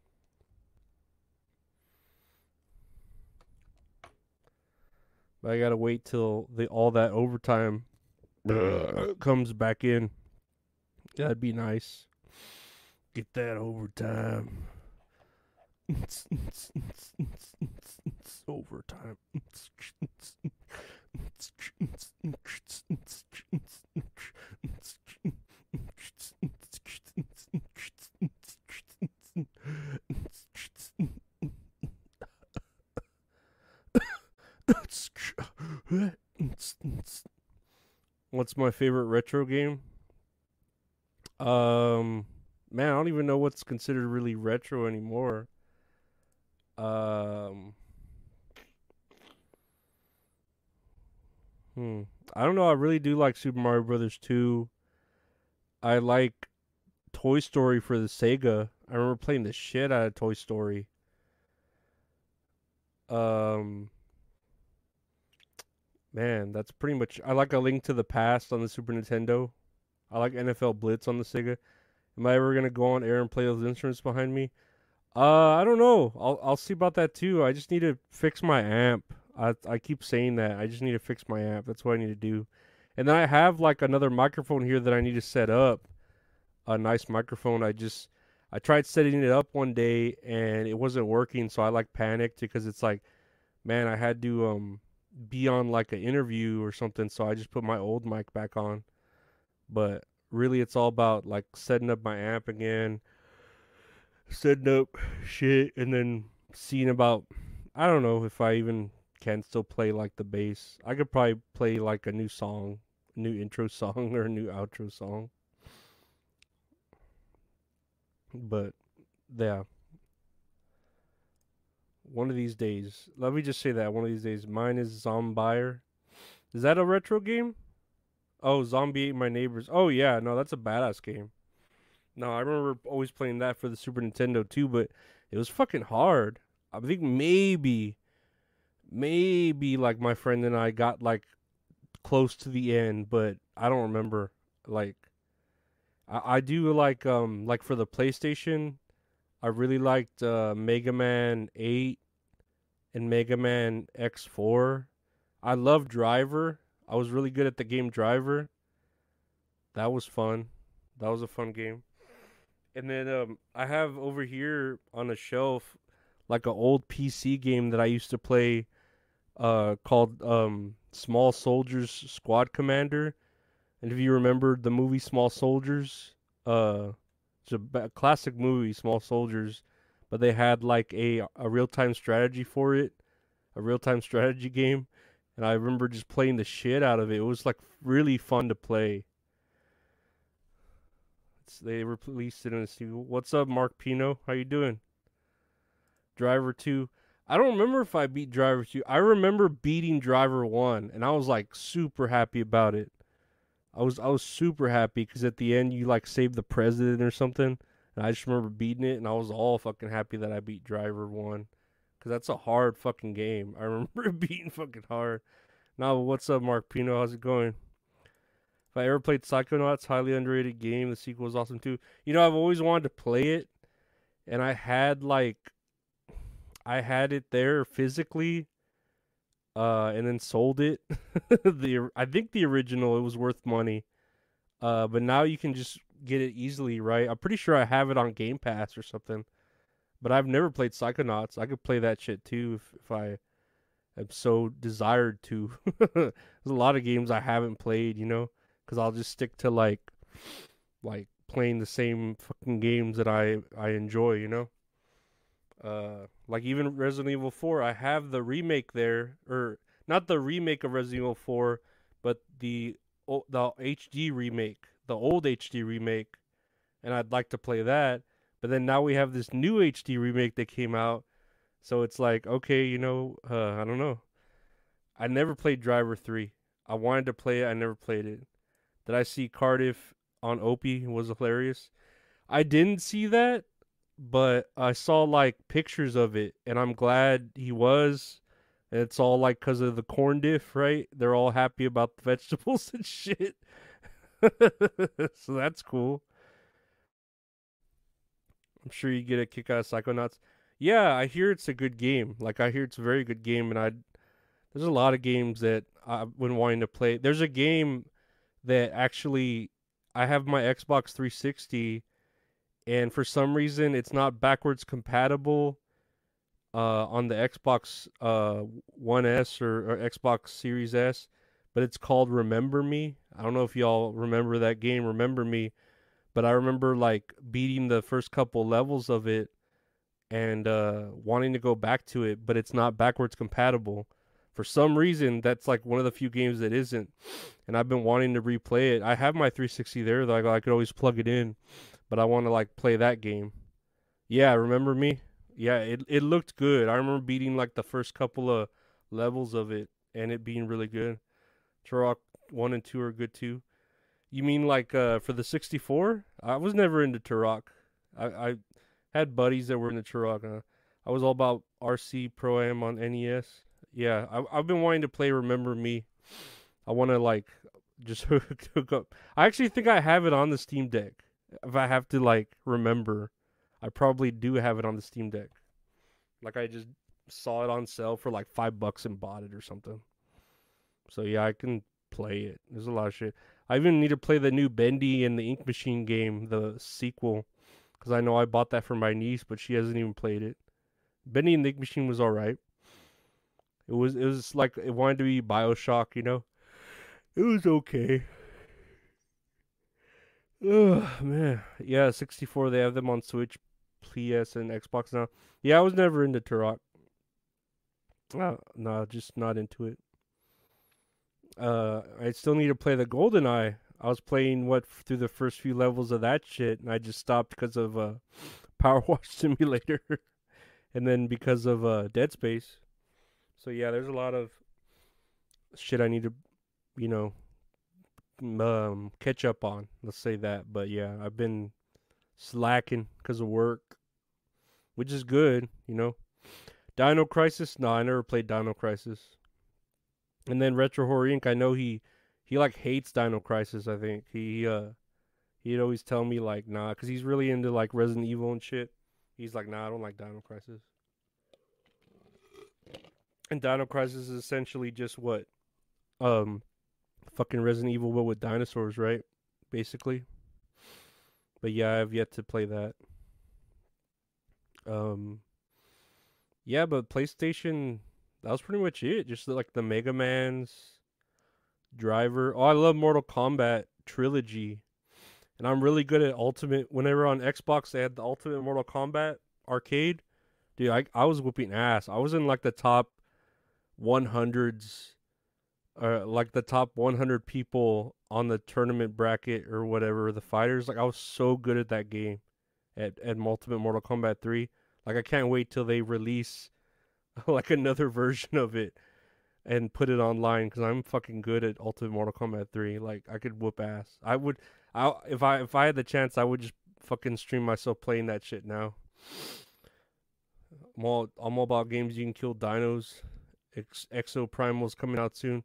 But I gotta wait till the all that overtime comes back in. That'd be nice. Get that overtime. Overtime. What's my favorite retro game? Um, man, I don't even know what's considered really retro anymore. Um, hmm. I don't know. I really do like Super Mario Brothers 2. I like Toy Story for the Sega. I remember playing the shit out of Toy Story. Um, man, that's pretty much. I like A Link to the Past on the Super Nintendo. I like NFL Blitz on the Sega. Am I ever gonna go on air and play those instruments behind me? Uh, I don't know. I'll I'll see about that too. I just need to fix my amp. I I keep saying that. I just need to fix my amp. That's what I need to do. And then I have like another microphone here that I need to set up. A nice microphone. I just I tried setting it up one day and it wasn't working, so I like panicked because it's like, man, I had to um be on like an interview or something, so I just put my old mic back on. But really it's all about like setting up my amp again, setting up shit and then seeing about I don't know if I even can still play like the bass. I could probably play like a new song, new intro song or a new outro song. But yeah. One of these days, let me just say that one of these days, mine is Zombier. Is that a retro game? Oh, Zombie Ate My Neighbors. Oh yeah, no, that's a badass game. No, I remember always playing that for the Super Nintendo too, but it was fucking hard. I think maybe, maybe like my friend and I got like close to the end, but I don't remember. Like, I, I do like um like for the PlayStation, I really liked uh, Mega Man Eight and Mega Man X Four. I love Driver. I was really good at the game Driver. That was fun. That was a fun game. And then um, I have over here on a shelf like an old PC game that I used to play uh, called um, Small Soldiers Squad Commander. And if you remember the movie Small Soldiers, uh, it's a classic movie, Small Soldiers, but they had like a a real time strategy for it, a real time strategy game and I remember just playing the shit out of it. It was like really fun to play. It's, they released it in a sequel. What's up, Mark Pino? How you doing? Driver two. I don't remember if I beat Driver two. I remember beating Driver one, and I was like super happy about it. I was I was super happy because at the end you like saved the president or something, and I just remember beating it, and I was all fucking happy that I beat Driver one. Cause that's a hard fucking game. I remember being fucking hard. Now, what's up, Mark Pino? How's it going? I ever played Psychonauts, highly underrated game. The sequel is awesome too. You know, I've always wanted to play it, and I had like, I had it there physically, uh, and then sold it. the I think the original it was worth money, uh, but now you can just get it easily, right? I'm pretty sure I have it on Game Pass or something. But I've never played Psychonauts. I could play that shit too if, if I am so desired to. There's a lot of games I haven't played, you know, because I'll just stick to like, like playing the same fucking games that I I enjoy, you know. Uh, like even Resident Evil 4, I have the remake there, or not the remake of Resident Evil 4, but the the HD remake, the old HD remake, and I'd like to play that. But then now we have this new HD remake that came out. So it's like, okay, you know, uh, I don't know. I never played Driver 3. I wanted to play it, I never played it. Did I see Cardiff on Opie was hilarious? I didn't see that, but I saw like pictures of it and I'm glad he was. It's all like cuz of the corn diff, right? They're all happy about the vegetables and shit. so that's cool. I'm sure you get a kick out of Psychonauts. Yeah, I hear it's a good game. Like I hear it's a very good game, and I there's a lot of games that I've been wanting to play. There's a game that actually I have my Xbox 360, and for some reason it's not backwards compatible uh, on the Xbox uh, One S or, or Xbox Series S, but it's called Remember Me. I don't know if y'all remember that game, Remember Me, but I remember like beating the first couple levels of it and uh, wanting to go back to it, but it's not backwards compatible. For some reason, that's like one of the few games that isn't, and I've been wanting to replay it. I have my 360 there, though. I could always plug it in, but I want to like play that game. Yeah, remember me? Yeah, it it looked good. I remember beating like the first couple of levels of it and it being really good. Turok one and two are good too. You mean like uh, for the 64? I was never into Turok. I, I had buddies that were into Turok. Uh, I was all about RC Pro Am on NES. Yeah, I, I've been wanting to play Remember Me. I want to like just hook up. I actually think I have it on the Steam Deck. If I have to like remember I probably do have it on the Steam Deck. Like I just saw it on sale for like five bucks and bought it or something. So yeah, I can play it. There's a lot of shit. I even need to play the new Bendy and the Ink Machine game, the sequel, because I know I bought that for my niece, but she hasn't even played it. Bendy and the Ink Machine was all right. It was it was like it wanted to be Bioshock, you know. It was okay. Ugh, man. Yeah, 64. They have them on Switch, PS and Xbox now. Yeah, I was never into Turok. Uh, no, just not into it. Uh, I still need to play the Golden Eye. I was playing what through the first few levels of that shit, and I just stopped because of uh, Power Wash Simulator, and then because of uh, Dead Space. So yeah, there's a lot of shit I need to, you know, um, catch up on. Let's say that. But yeah, I've been slacking because of work, which is good, you know. Dino Crisis, no, I never played Dino Crisis. And then Retro Horror Inc. I know he he like hates Dino Crisis. I think he uh he'd always tell me like nah, cause he's really into like Resident Evil and shit. He's like nah, I don't like Dino Crisis. And Dino Crisis is essentially just what um fucking Resident Evil but with dinosaurs, right? Basically. But yeah, I've yet to play that. Um Yeah, but PlayStation that was pretty much it. Just like the Mega Man's driver. Oh, I love Mortal Kombat trilogy. And I'm really good at Ultimate. Whenever on Xbox they had the Ultimate Mortal Kombat arcade, dude, I I was whooping ass. I was in like the top 100s uh, like the top 100 people on the tournament bracket or whatever the fighters like i was so good at that game at at ultimate mortal kombat 3 like i can't wait till they release like another version of it and put it online because i'm fucking good at ultimate mortal kombat 3 like i could whoop ass. I would i if i if i had the chance i would just fucking stream myself playing that shit now. I'm all i'm all about games you can kill dinos Ex- Exoprimal's coming out soon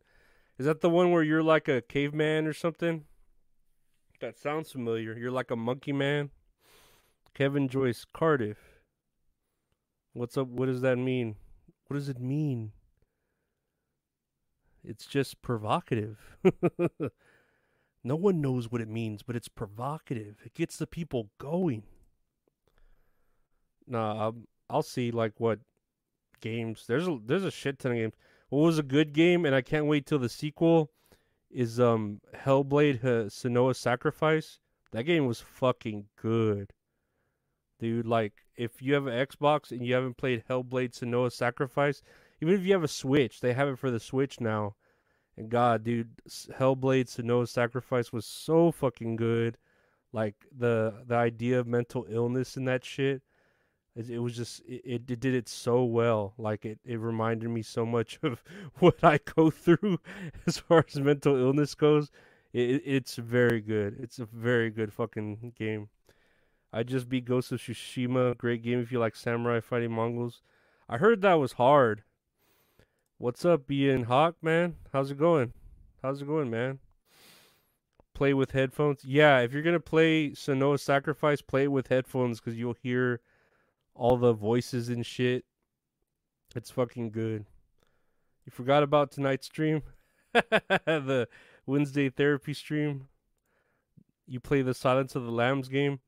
is that the one where you're like a caveman or something? That sounds familiar. You're like a monkey man. Kevin Joyce Cardiff. What's up? What does that mean? What does it mean? It's just provocative. no one knows what it means, but it's provocative. It gets the people going. Nah, I'll, I'll see like what games. There's a there's a shit ton of games. What was a good game, and I can't wait till the sequel, is um Hellblade uh, Sacrifice. That game was fucking good. Dude, like if you have an Xbox and you haven't played Hellblade Senua's Sacrifice, even if you have a Switch, they have it for the Switch now. And God, dude, Hellblade Senua's Sacrifice was so fucking good. Like the the idea of mental illness and that shit it, it was just it, it, did it so well. Like it, it reminded me so much of what I go through as far as mental illness goes. It, it's very good. It's a very good fucking game. I just beat Ghost of Tsushima. Great game if you like samurai fighting Mongols. I heard that was hard. What's up, Ian Hawk, man? How's it going? How's it going, man? play with headphones. Yeah, if you're gonna play Senua's Sacrifice, play it with headphones because you'll hear all the voices and shit. It's fucking good. You forgot about tonight's stream, the Wednesday therapy stream. You play the Silence of the Lambs game.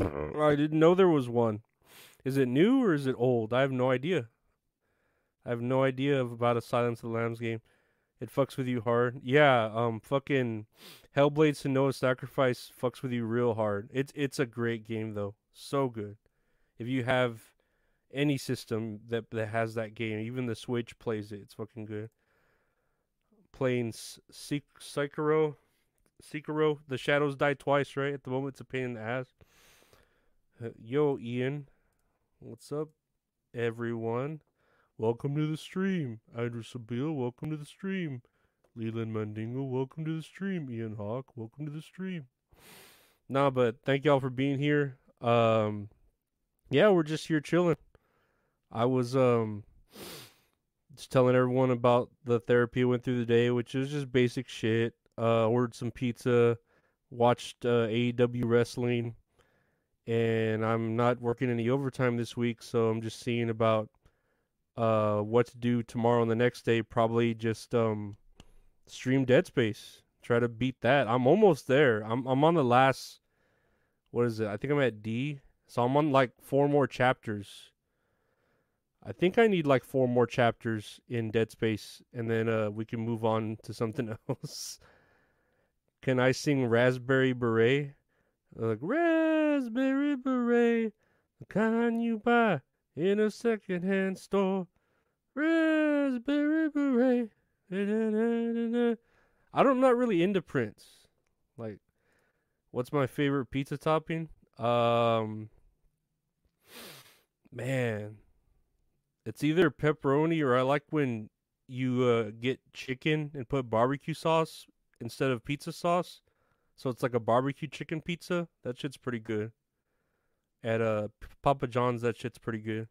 I didn't know there was one. Is it new or is it old? I have no idea. I have no idea about a Silence of the Lambs game. It fucks with you hard. Yeah, um, fucking Hellblade Senua's Sacrifice fucks with you real hard. It's it's a great game though, so good. If you have any system that that has that game, even the Switch plays it. It's fucking good. Playing Sek- Sekiro, Sekiro, the shadows die twice, right? At the moment, it's a pain in the ass. Uh, yo, Ian, what's up, everyone? Welcome to the stream. Andrew Sabila, welcome to the stream. Leland Mandingo, welcome to the stream. Ian Hawk, welcome to the stream. Nah, but thank y'all for being here. Um, yeah, we're just here chilling. I was um just telling everyone about the therapy I went through the day, which is just basic shit. Uh, ordered some pizza, watched uh, AEW wrestling, and I'm not working any overtime this week, so I'm just seeing about uh what to do tomorrow and the next day. Probably just um stream Dead Space. Try to beat that. I'm almost there. I'm I'm on the last. What is it? I think I'm at D. So I'm on like four more chapters. I think I need like four more chapters in Dead Space, and then uh we can move on to something else. Can I sing Raspberry Beret? Like Raspberry Beret, the kind you buy in a secondhand store. Raspberry Beret. I don't, I'm not really into Prince. Like, what's my favorite pizza topping? Um, man, it's either pepperoni or I like when you uh, get chicken and put barbecue sauce instead of pizza sauce. So it's like a barbecue chicken pizza. That shit's pretty good. At uh Papa John's, that shit's pretty good.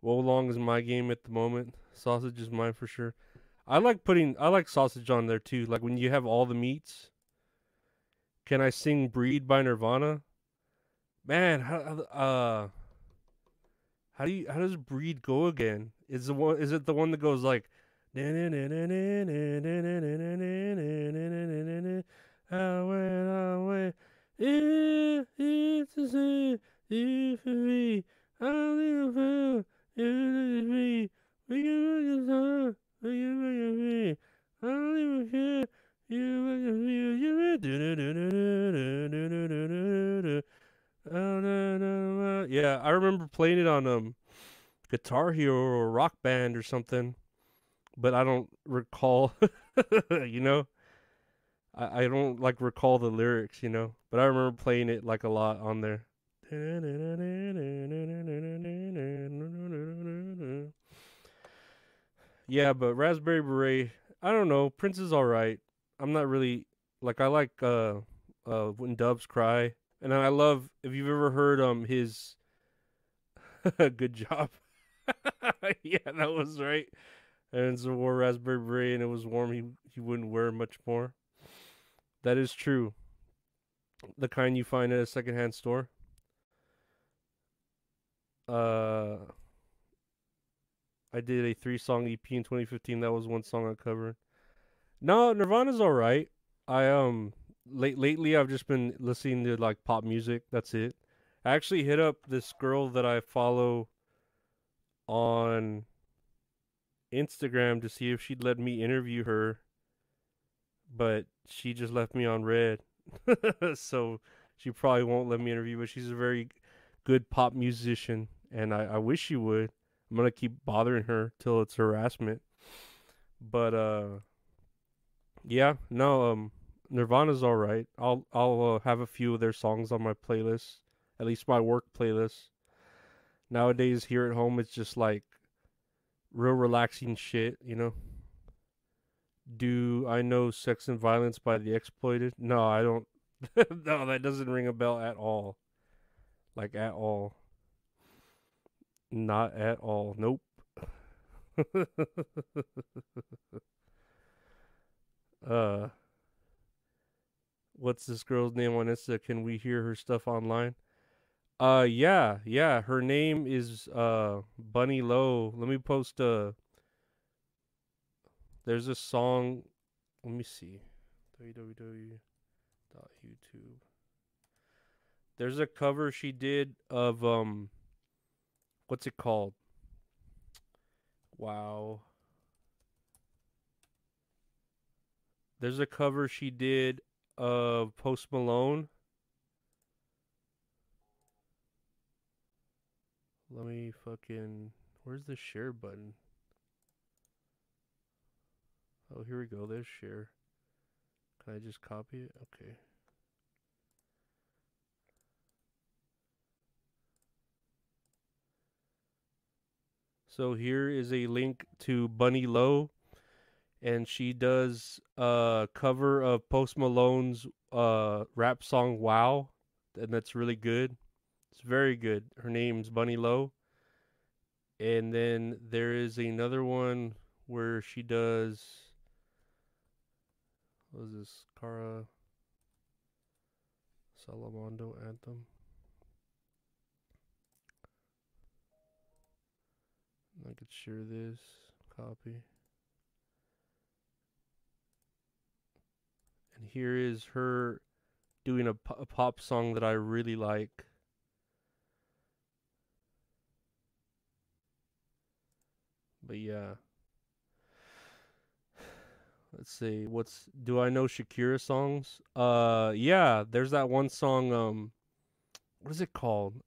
Wo Long is my game at the moment. Sausage is mine for sure. I like putting I like sausage on there too. Like when you have all the meats. Can I sing "Breed" by Nirvana? Man, how uh, how do you how does "Breed" go again? Is the one is it the one that goes like? I went away. It's a sin. If we, I'll live we we can make a song. We can make a me. I don't even care. You make a feel. You Yeah, I remember playing it on um Guitar Hero or Rock Band or something, but I don't recall. you know, I I don't like recall the lyrics. You know, but I remember playing it like a lot on there. Yeah, but Raspberry Beret, I don't know. Prince is alright. I'm not really like I like uh uh when doves cry. And I love if you've ever heard um his good job. yeah, that was right. And so wore Raspberry Beret and it was warm, he he wouldn't wear much more. That is true. The kind you find at a secondhand store. Uh I did a three song EP in 2015. That was one song I covered. No, Nirvana's all right. I um late lately I've just been listening to like pop music. That's it. I actually hit up this girl that I follow on Instagram to see if she'd let me interview her, but she just left me on read. so she probably won't let me interview, but she's a very good pop musician, and I, I wish she would. I'm gonna keep bothering her till it's harassment. But uh, yeah, no, um, Nirvana's all right. I'll I'll uh, have a few of their songs on my playlist, at least my work playlist. Nowadays, here at home, it's just like real relaxing shit, you know. Do I know Sex and Violence by The Exploited? No, I don't. no, that doesn't ring a bell at all. Like at all. Not at all. Nope. uh what's this girl's name on Insta? Can we hear her stuff online? Uh, yeah, yeah. Her name is uh Bunny Low. Let me post a. There's a song. Let me see. www.youtube. There's a cover she did of um. What's it called? Wow. There's a cover she did of Post Malone. Let me fucking. Where's the share button? Oh, here we go. There's share. Can I just copy it? Okay. So here is a link to Bunny Low, and she does a cover of Post Malone's uh, rap song "Wow," and that's really good. It's very good. Her name's Bunny Low, and then there is another one where she does. What is this? Cara Salamondo anthem. I could share this copy. And here is her doing a, a pop song that I really like. But yeah. Let's see. What's do I know Shakira songs? Uh yeah, there's that one song um what is it called?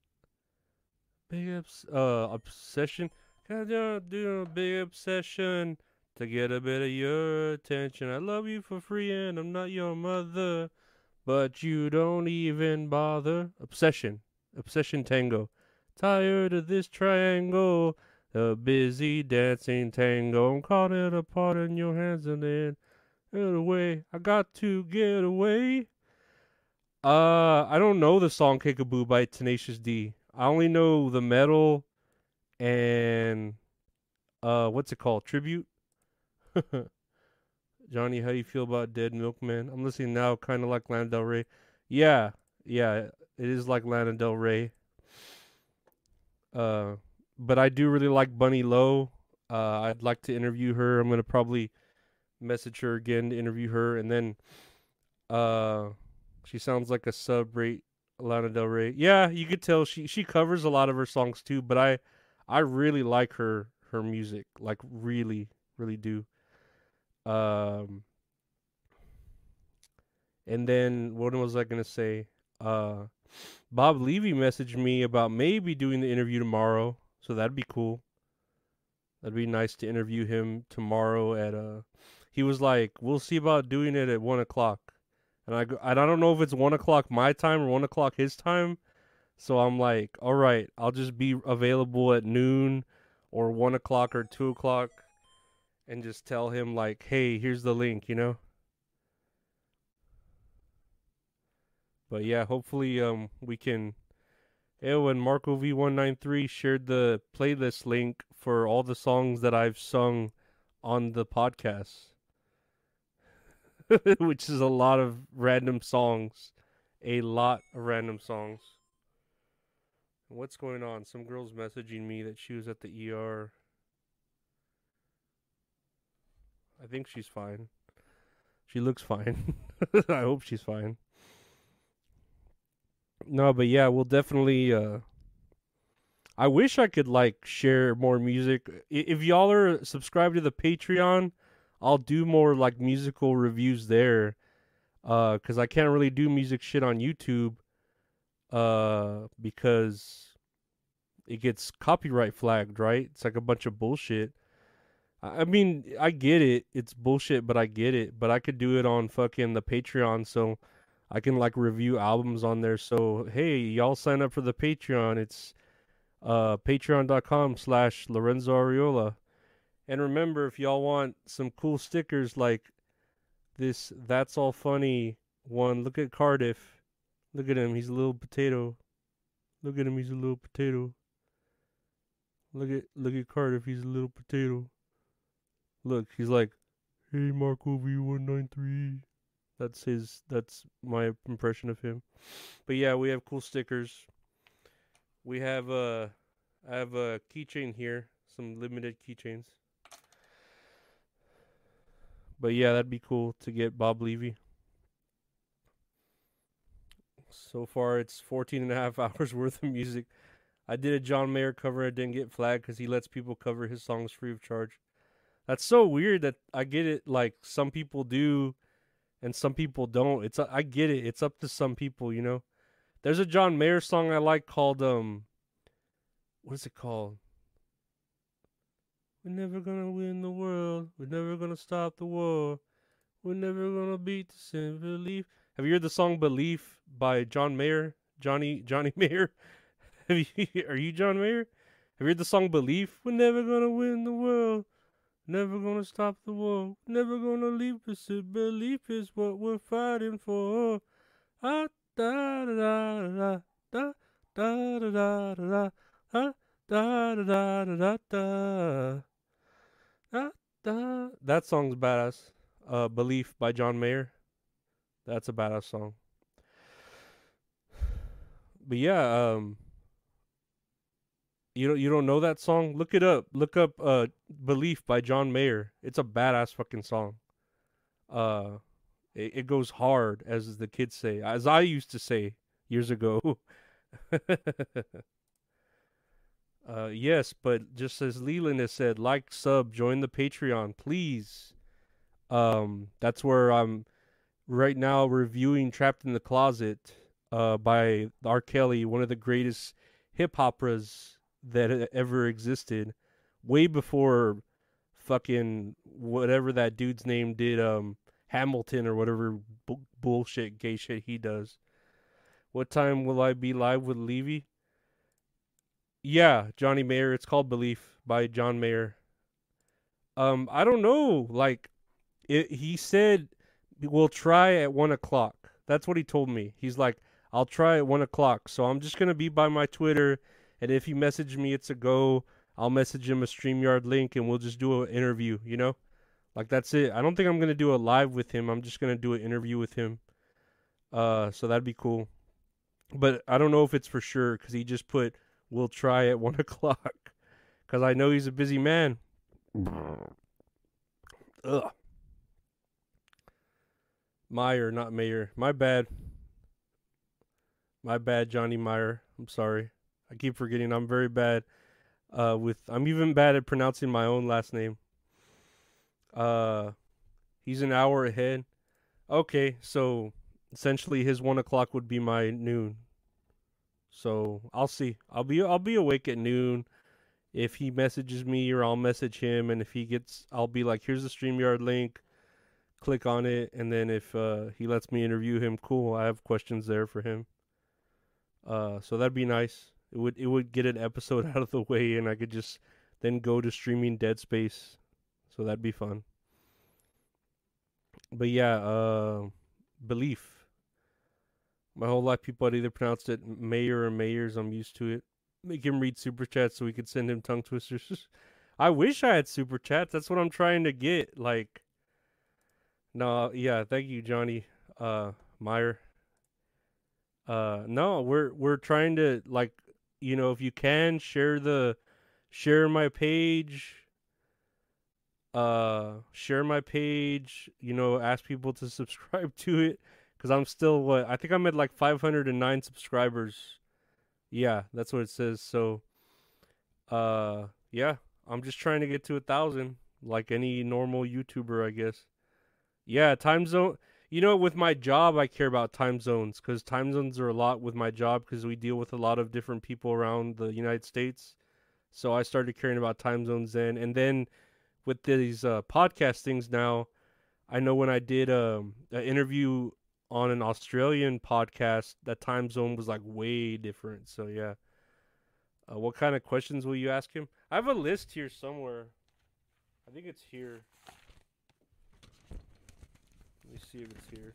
Big ups uh obsession. Can I do a big obsession to get a bit of your attention? I love you for free and I'm not your mother, but you don't even bother. Obsession, obsession tango. Tired of this triangle, a busy dancing tango. I'm caught in a part in your hands and then get away. I got to get away. Uh, I don't know the song Kickapoo by Tenacious D. I only know the metal and uh, what's it called? Tribute. Johnny, how do you feel about Dead Milkman? I'm listening now, kind of like Lana Del Rey. Yeah, yeah, it is like Lana Del Rey. Uh, but I do really like Bunny Low. Uh, I'd like to interview her. I'm gonna probably message her again to interview her, and then uh, she sounds like a sub rate Lana Del Rey. Yeah, you could tell she she covers a lot of her songs too, but I I really like her her music, like really, really do. Um, and then what was I gonna say? Uh, Bob Levy messaged me about maybe doing the interview tomorrow, so that'd be cool. That'd be nice to interview him tomorrow at uh. He was like, "We'll see about doing it at one o'clock," and I I don't know if it's one o'clock my time or one o'clock his time so I'm like, all right, I'll just be available at noon or one o'clock or two o'clock and just tell him like, hey, here's the link, you know? But yeah, hopefully um we can Oh, and Marco V193 shared the playlist link for all the songs that I've sung on the podcast. Which is a lot of random songs. A lot of random songs. What's going on? Some girl's messaging me that she was at the ER. I think she's fine. She looks fine. I hope she's fine. No, but yeah, we'll definitely uh I wish I could like share more music. If y'all are subscribed to the Patreon, I'll do more like musical reviews there. Uh cuz I can't really do music shit on YouTube uh, because it gets copyright flagged, right? It's like a bunch of bullshit. I mean, I get it. It's bullshit, but I get it. But I could do it on fucking the Patreon, so I can like review albums on there. So hey, y'all sign up for the Patreon. It's uh patreon.com slash Lorenzo Ariola. And remember, if y'all want some cool stickers like this, that's all funny one. Look at Cardiff. Look at him, he's a little potato. Look at him, he's a little potato. Look at look at Cardiff, he's a little potato. Look, he's like, Hey Marco V one nine three. That's his. That's my impression of him. But yeah, we have cool stickers. We have uh, I have a keychain here, some limited keychains. But yeah, that'd be cool to get Bob Levy. So far, it's 14 and a half hours worth of music. I did a John Mayer cover. I didn't get flagged because he lets people cover his songs free of charge. That's so weird that I get it. Like some people do, and some people don't. It's I get it. It's up to some people, you know. There's a John Mayer song I like called um. What is it called? We're never gonna win the world. We're never gonna stop the war. We're never gonna beat the sin belief. Have you heard the song "Belief" by John Mayer? Johnny Johnny Mayer. Have you, are you John Mayer? Have you heard the song "Belief"? We're never gonna win the world. Never gonna stop the war. Never gonna leave us. Belief is what we're fighting for. Ah, da da da da da da da da da da da da da da da. Da, da. That song's badass. Uh, Belief by John Mayer. That's a badass song. But yeah, um, you don't you don't know that song? Look it up. Look up uh Belief by John Mayer. It's a badass fucking song. Uh it, it goes hard as the kids say. As I used to say years ago. uh yes, but just as Leland has said, like, sub, join the Patreon, please. Um that's where I'm right now reviewing Trapped in the Closet uh by R. Kelly, one of the greatest hip operas that ever existed, way before fucking whatever that dude's name did, um, Hamilton or whatever bu- bullshit gay shit he does. What time will I be live with Levy? Yeah, Johnny Mayer. It's called Belief by John Mayer. Um, I don't know. Like, it, he said we'll try at one o'clock. That's what he told me. He's like, I'll try at one o'clock. So I'm just gonna be by my Twitter and if he messaged me, it's a go. I'll message him a StreamYard link and we'll just do an interview, you know? Like that's it. I don't think I'm gonna do a live with him. I'm just gonna do an interview with him. Uh, so that'd be cool. But I don't know if it's for sure because he just put we'll try at one o'clock. Because I know he's a busy man. Ugh. Meyer, not Mayer. My bad. My bad, Johnny Meyer. I'm sorry. I keep forgetting. I'm very bad uh, with. I'm even bad at pronouncing my own last name. Uh, he's an hour ahead. Okay, so essentially his one o'clock would be my noon. So I'll see. I'll be I'll be awake at noon. If he messages me or I'll message him, and if he gets, I'll be like, "Here's the Streamyard link." Click on it, and then if uh, he lets me interview him, cool. I have questions there for him. Uh, so that'd be nice. It would it would get an episode out of the way, and I could just then go to streaming Dead Space. So that'd be fun. But yeah, uh, belief. My whole life, people had either pronounced it Mayor or Mayors. I'm used to it. Make him read super chats so we could send him tongue twisters. I wish I had super chats. That's what I'm trying to get. Like, no, yeah. Thank you, Johnny uh, Meyer. Uh, no, we're we're trying to like you know, if you can share the share my page uh share my page, you know, ask people to subscribe to it cuz I'm still what I think I'm at like 509 subscribers. Yeah, that's what it says. So uh yeah, I'm just trying to get to a 1000 like any normal YouTuber, I guess. Yeah, time zone you know, with my job, I care about time zones because time zones are a lot with my job because we deal with a lot of different people around the United States. So I started caring about time zones then, and then with these uh, podcast things now, I know when I did um, an interview on an Australian podcast, that time zone was like way different. So yeah. Uh, what kind of questions will you ask him? I have a list here somewhere. I think it's here. Let me see if it's here.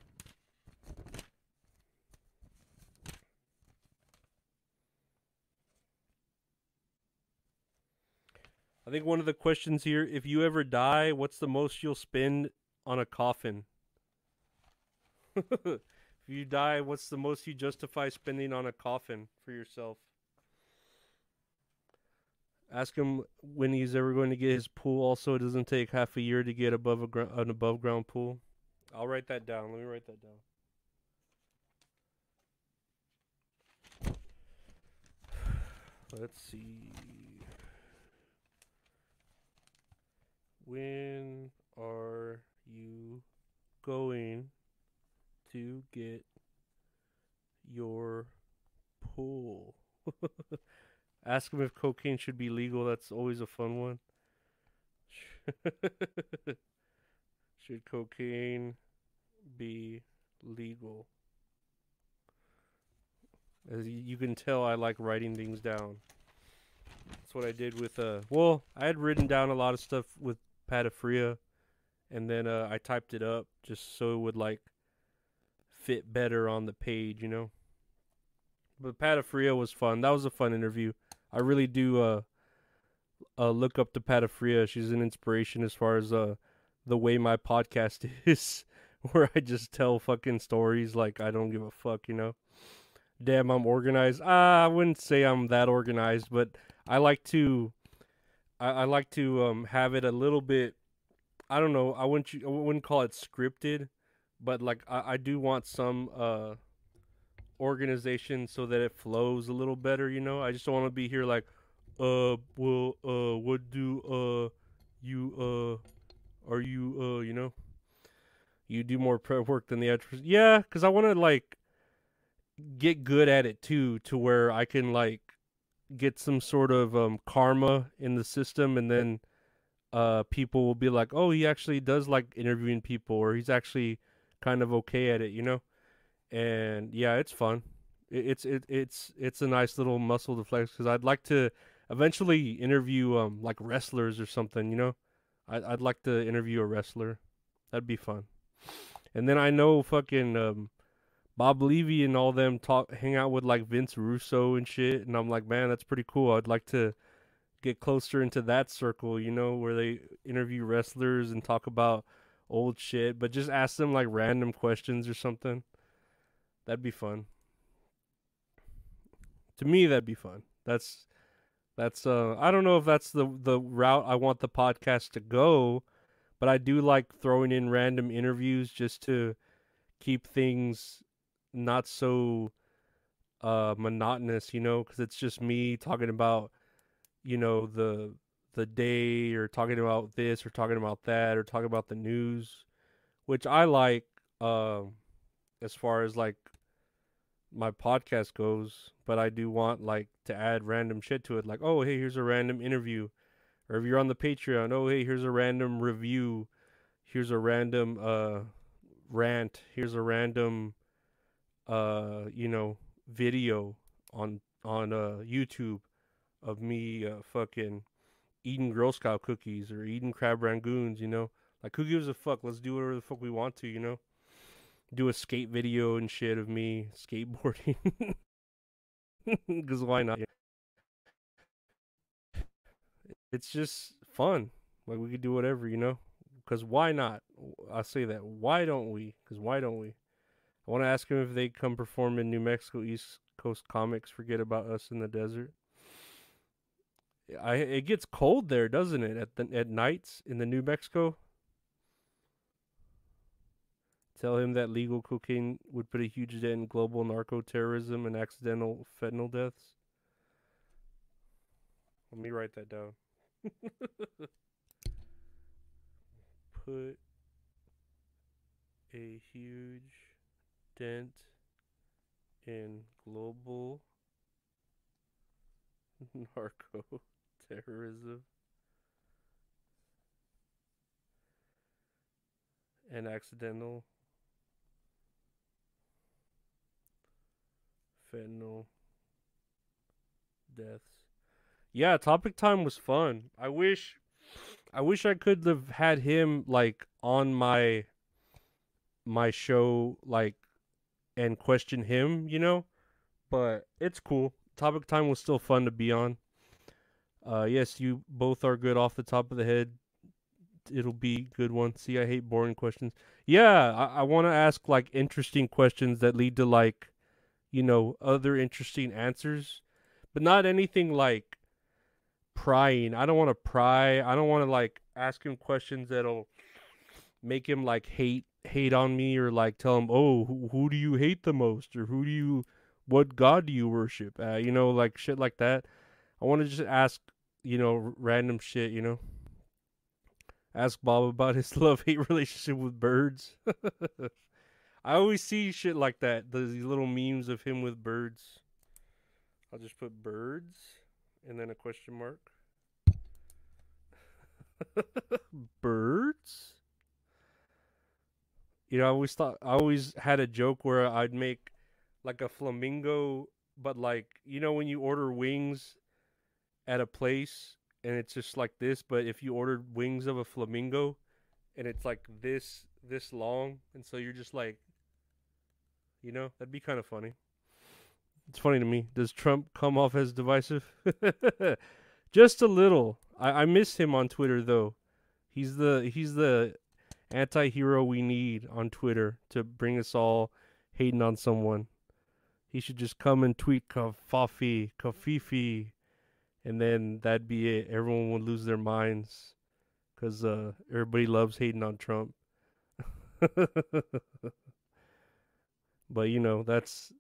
I think one of the questions here, if you ever die, what's the most you'll spend on a coffin? if you die, what's the most you justify spending on a coffin for yourself? Ask him when he's ever going to get his pool. Also, it doesn't take half a year to get above a gr- an above ground pool. I'll write that down. Let me write that down. Let's see. When are you going to get your pool? Ask him if cocaine should be legal. That's always a fun one. should cocaine be legal? As you can tell, I like writing things down. That's what I did with uh. Well, I had written down a lot of stuff with Patafria, and then uh, I typed it up just so it would like fit better on the page, you know. But Patafria was fun. That was a fun interview. I really do uh, uh look up to Patafria. She's an inspiration as far as uh the way my podcast is, where I just tell fucking stories like I don't give a fuck, you know. Damn, I'm organized. Ah, I wouldn't say I'm that organized, but I like to I, I like to um have it a little bit I don't know, I wouldn't I wouldn't call it scripted, but like I, I do want some uh organization so that it flows a little better, you know? I just don't want to be here like uh well uh what do uh you uh are you uh you know you do more prep work than the actress yeah because i want to like get good at it too to where i can like get some sort of um karma in the system and then uh people will be like oh he actually does like interviewing people or he's actually kind of okay at it you know? And yeah it's fun. It, it's it, it's it's a nice little muscle to flex because i'd like to eventually interview um like wrestlers or something you know? I, i'd like to interview a wrestler. That'd be fun and then i know fucking um bob levy and all them talk hang out with like vince russo and shit. And i'm like man that's pretty cool. I'd like to get closer into that circle you know where they interview wrestlers and talk about old shit. But just ask them like random questions or something. That'd be fun. To me that'd be fun. That's that's uh I don't know if that's the the route I want the podcast to go, but I do like throwing in random interviews just to keep things not so uh monotonous, you know, cuz it's just me talking about you know the the day or talking about this or talking about that or talking about the news, which I like uh, as far as like my podcast goes, but I do want like to add random shit to it. Like, oh hey, here's a random interview, or if you're on the Patreon, oh hey, here's a random review, here's a random uh rant, here's a random uh you know video on on uh YouTube of me uh fucking eating Girl Scout cookies or eating crab rangoons. You know, like who gives a fuck? Let's do whatever the fuck we want to. You know do a skate video and shit of me skateboarding. Because why not? It's just fun. Like we could do whatever, you know. Because why not? I say that. Why don't we? Because why don't we? I want to ask him if they come perform in New Mexico East Coast Comics. Forget about us in the desert. I it gets cold there, doesn't it? At the at nights in the New Mexico. Tell him that legal cocaine would put a huge dent in global narco terrorism and accidental fentanyl deaths. Let me write that down. put a huge dent in global narco terrorism and accidental fentanyl deaths. Yeah, topic time was fun. I wish I wish I could have had him like on my my show like and question him, you know? But it's cool. Topic time was still fun to be on. Uh yes, you both are good off the top of the head. it'll be good one. See, I hate boring questions. Yeah, I, I want to ask like interesting questions that lead to like, you know, other interesting answers, but not anything like prying. I don't want to pry. I don't want to like ask him questions that'll make him like hate hate on me or like tell him, "Oh, who, who do you hate the most?" or "Who do you what god do you worship?" Uh, you know, like shit like that. I want to just ask, you know, random shit, you know. Ask Bob about his love-hate relationship with birds. I always see shit like that. These little memes of him with birds. I'll just put birds and then a question mark. birds? You know, I always thought I always had a joke where I'd make like a flamingo, but like you know when you order wings at a place and it's just like this, but if you ordered wings of a flamingo and it's like this this long, and so you're just like, you know, that'd be kind of funny. It's funny to me. Does Trump come off as divisive? just a little. I, I miss him on Twitter though. He's the he's the anti-hero we need on Twitter to bring us all hating on someone. He should just come and tweet kafafi, kafifi, and then that'd be it. Everyone would lose their minds because uh, everybody loves hating on Trump. but you know, that's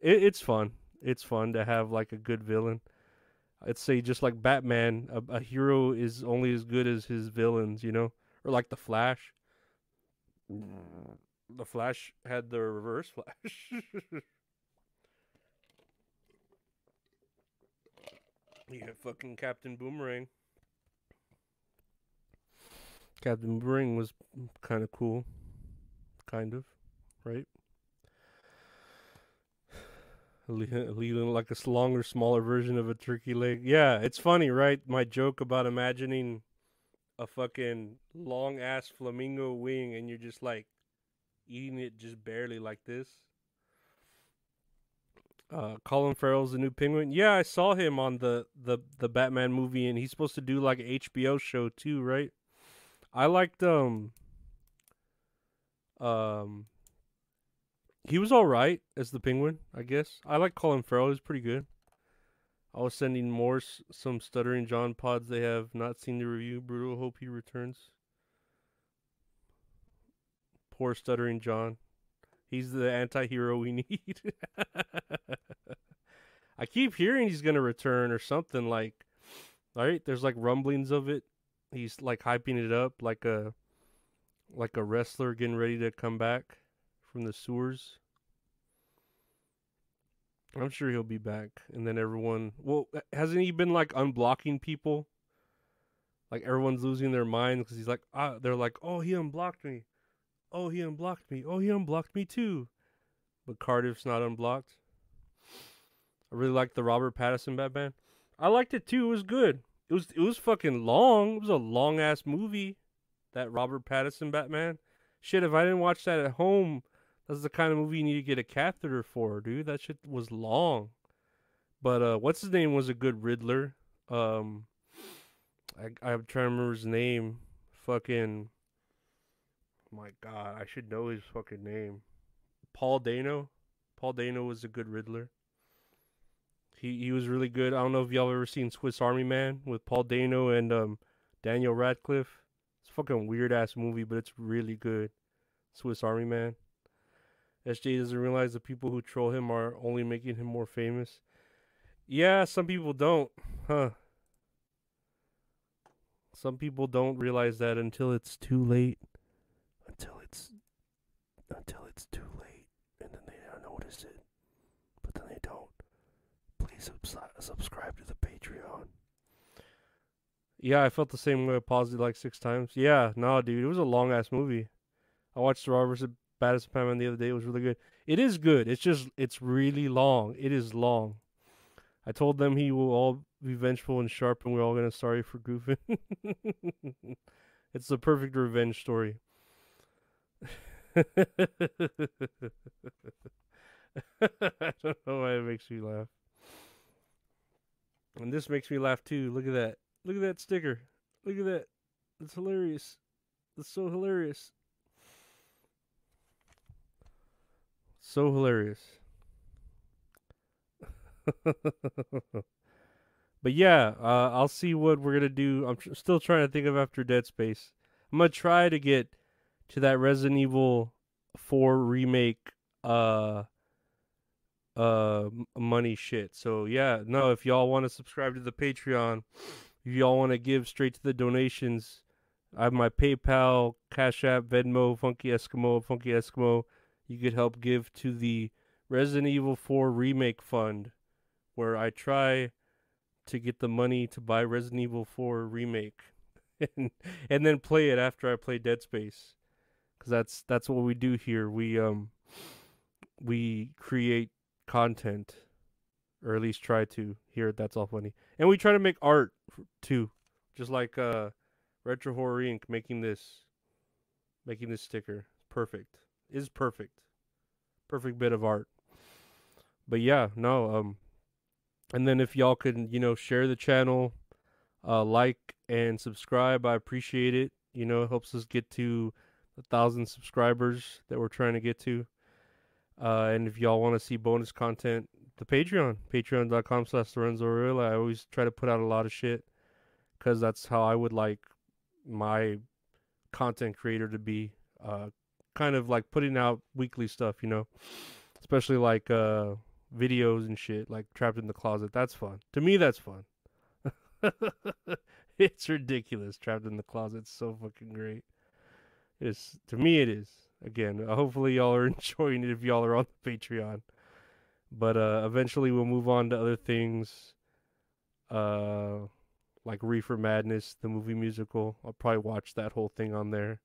it, it's fun. It's fun to have like a good villain. I'd say just like Batman, a, a hero is only as good as his villains, you know, or like the Flash. The Flash had the reverse Flash. you yeah, fucking Captain Boomerang. Captain Boomerang was kind of cool. Kind of, right? Like a longer, smaller version of a turkey leg. Yeah, it's funny, right? My joke about imagining a fucking long ass flamingo wing and you're just like eating it just barely like this. Uh, Colin Farrell's the new Penguin. Yeah, I saw him on the the the Batman movie, and he's supposed to do like an HBO show too, right? I liked um um he was all right as the Penguin, I guess. I like Colin Farrell; he's pretty good. I was sending Morse some Stuttering John pods they have not seen the review. Brutal hope he returns. Poor Stuttering John. He's the anti hero we need. I keep hearing he's to return or something like, right? There's like rumblings of it. He's like hyping it up like a like a wrestler getting ready to come back from the sewers. I'm sure he'll be back. And then everyone, well, hasn't he been like unblocking people? Like everyone's losing their minds because he's like, ah, they're like, oh, he unblocked me. Oh, he unblocked me. Oh, he unblocked me too. But Cardiff's not unblocked. I really liked the Robert Pattinson Batman. I liked it too. It was good. It was it was fucking long. It was a long ass movie. That Robert Pattinson Batman. Shit, if I didn't watch that at home, that's the kind of movie you need to get a catheter for, dude. That shit was long. But uh, what's his name was a good Riddler. Um, I I'm trying to remember his name. Fucking. My God, I should know his fucking name. Paul Dano. Paul Dano was a good Riddler. He he was really good. I don't know if y'all ever seen Swiss Army Man with Paul Dano and um, Daniel Radcliffe. It's a fucking weird ass movie, but it's really good. Swiss Army Man. SJ doesn't realize the people who troll him are only making him more famous. Yeah, some people don't, huh? Some people don't realize that until it's too late. Until it's until it's too late, and then they don't notice it, but then they don't. Please subscribe to the Patreon. Yeah, I felt the same way. I paused it like six times. Yeah, no, dude, it was a long ass movie. I watched the Robbers Baddest Batman the other day. It was really good. It is good. It's just it's really long. It is long. I told them he will all be vengeful and sharp, and we're all gonna sorry for goofing. it's the perfect revenge story. I don't know why it makes me laugh. And this makes me laugh too. Look at that. Look at that sticker. Look at that. It's hilarious. It's so hilarious. So hilarious. but yeah, uh, I'll see what we're gonna do. I'm tr- still trying to think of after Dead Space. I'm gonna try to get to that Resident Evil 4 remake uh uh money shit. So yeah, no, if y'all want to subscribe to the Patreon, if y'all want to give straight to the donations, I have my PayPal, Cash App, Venmo, Funky Eskimo, Funky Eskimo. You could help give to the Resident Evil 4 remake fund where I try to get the money to buy Resident Evil 4 remake and and then play it after I play Dead Space. Cuz that's that's what we do here. We um we create content or at least try to here that's all funny. And we try to make art too. Just like uh Retro Horror Inc making this making this sticker. Perfect. Is perfect. Perfect bit of art. But yeah, no, um and then if y'all can, you know, share the channel, uh, like and subscribe, I appreciate it. You know, it helps us get to a thousand subscribers that we're trying to get to. Uh, and if y'all want to see bonus content, the Patreon, patreon.com slash Lorenzo I always try to put out a lot of shit because that's how I would like my content creator to be. Uh, kind of like putting out weekly stuff, you know, especially like uh, videos and shit, like trapped in the closet. That's fun. To me, that's fun. it's ridiculous. Trapped in the closet. So fucking great. It's to me, it is. Again, hopefully y'all are enjoying it if y'all are on the Patreon. But uh, eventually we'll move on to other things, uh, like Reefer Madness, the movie musical. I'll probably watch that whole thing on there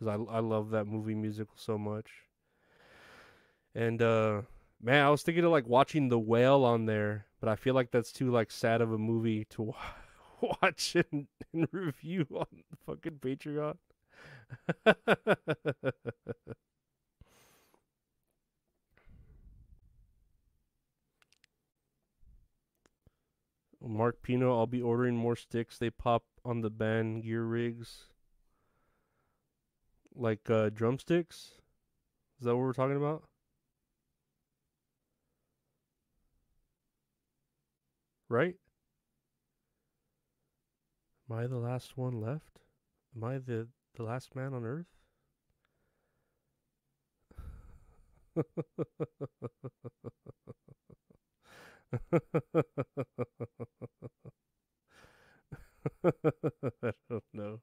because I I love that movie musical so much. And uh, Man, I was thinking of like watching The Whale on there, but I feel like that's too like sad of a movie to watch and, and review on fucking Patreon. Mark Pino, I'll be ordering more sticks. They pop on the band gear rigs. Like uh, drumsticks? Is that what we're talking about? right? Am I the last one left? Am I the, the last man on earth? I don't know.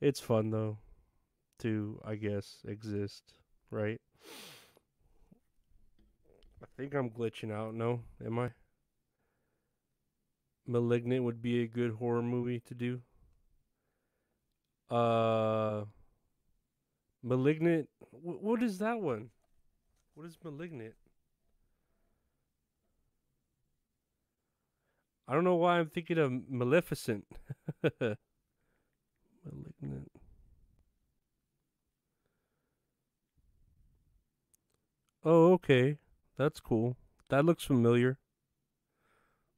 It's fun though to I guess exist, right? I think I'm glitching out, no? Am I? Malignant would be a good horror movie to do. Uh, Malignant. Wh- what is that one? What is Malignant? I don't know why I'm thinking of Maleficent. Malignant. Oh, okay. That's cool. That looks familiar.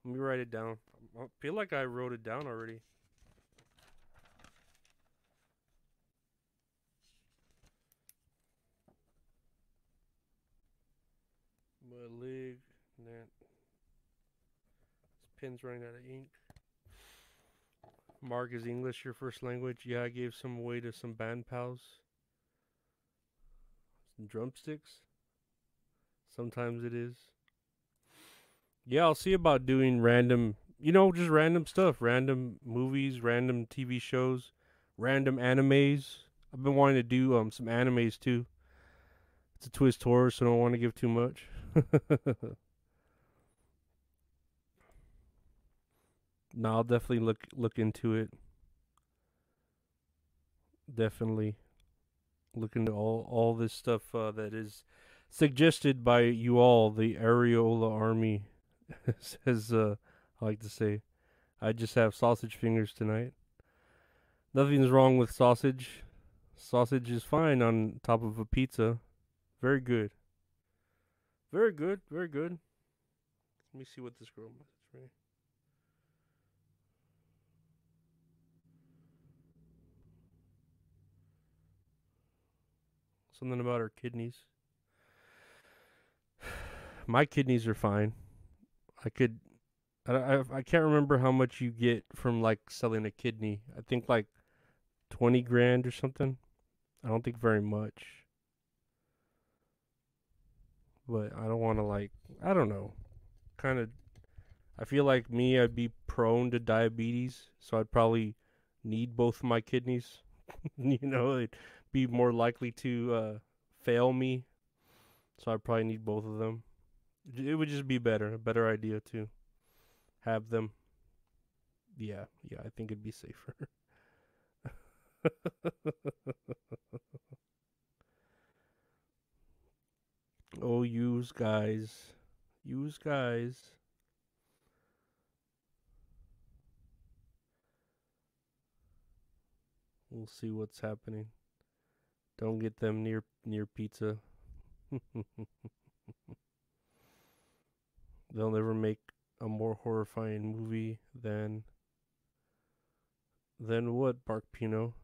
Let me write it down. I feel like I wrote it down already. Malignant. This pen's running out of ink. Mark, is English your first language? Yeah, I gave some away to some band pals. Some drumsticks. Sometimes it is. Yeah, I'll see about doing random you know, just random stuff, random movies, random TV shows, random animes. I've been wanting to do um some animes too. It's a twist horror, so I don't want to give too much. no, I'll definitely look look into it. Definitely look into all all this stuff uh, that is suggested by you all, the Areola Army says, uh, I like to say, I just have sausage fingers tonight. Nothing's wrong with sausage. Sausage is fine on top of a pizza. Very good. Very good. Very good. Let me see what this girl messaged for. Something about her kidneys. My kidneys are fine. I could. I, I, I can't remember how much you get from like selling a kidney. I think like twenty grand or something. I don't think very much. But I don't want to like. I don't know. Kind of. I feel like me, I'd be prone to diabetes, so I'd probably need both my kidneys. you know, it'd be more likely to uh, fail me, so I'd probably need both of them. It would just be better, a better idea to have them. Yeah, yeah, I think it'd be safer. oh, use guys. Use guys. We'll see what's happening. Don't get them near near pizza. They'll never make a more horrifying movie than than what, Bark Pino?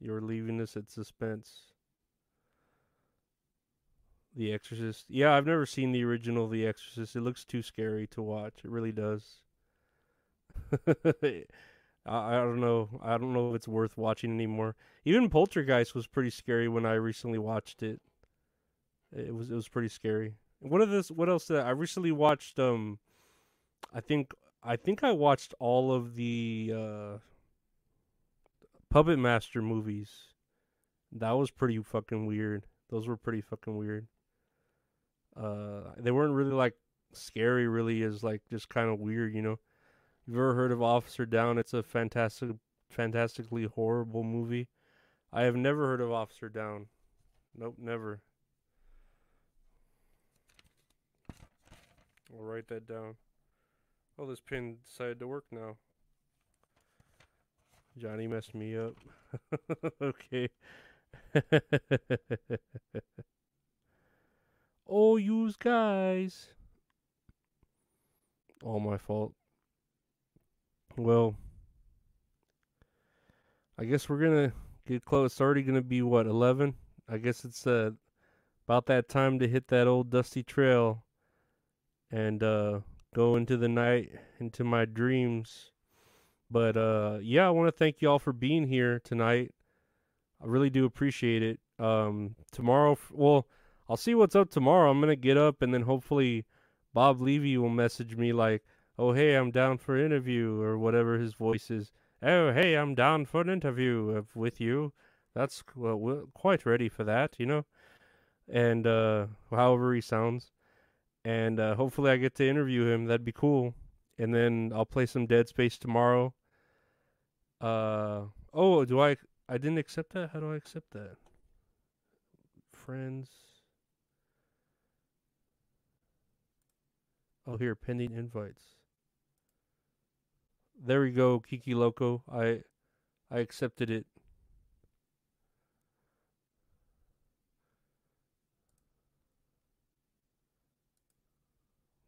You're leaving us at suspense. The Exorcist. Yeah, I've never seen the original The Exorcist. It looks too scary to watch. It really does. I, I don't know. I don't know if it's worth watching anymore. Even Poltergeist was pretty scary when I recently watched it. It was it was pretty scary. What are this? What else? Did I, I recently watched. Um, I think I think I watched all of the uh, Puppet Master movies. That was pretty fucking weird. Those were pretty fucking weird. Uh, they weren't really like scary. Really, is like just kind of weird. You know. You've ever heard of Officer Down? It's a fantastic, fantastically horrible movie. I have never heard of Officer Down. Nope, never. I'll write that down. Oh, this pin decided to work now. Johnny messed me up. okay. oh, use guys. All my fault. Well, I guess we're gonna get close. It's already gonna be what eleven. I guess it's uh, about that time to hit that old dusty trail and uh, go into the night, into my dreams. But uh, yeah, I want to thank y'all for being here tonight. I really do appreciate it. Um, tomorrow, well, I'll see what's up tomorrow. I'm gonna get up and then hopefully Bob Levy will message me like, "Oh hey, I'm down for an interview" or whatever his voice is. Oh hey, I'm down for an interview with you. That's well, we're quite ready for that, you know. And uh, however he sounds and uh, hopefully I get to interview him. That'd be cool. And then I'll play some Dead Space tomorrow. Uh oh, do I? I didn't accept that. How do I accept that? Friends. Oh, here pending invites. There we go, Kiki Loco. I I accepted it.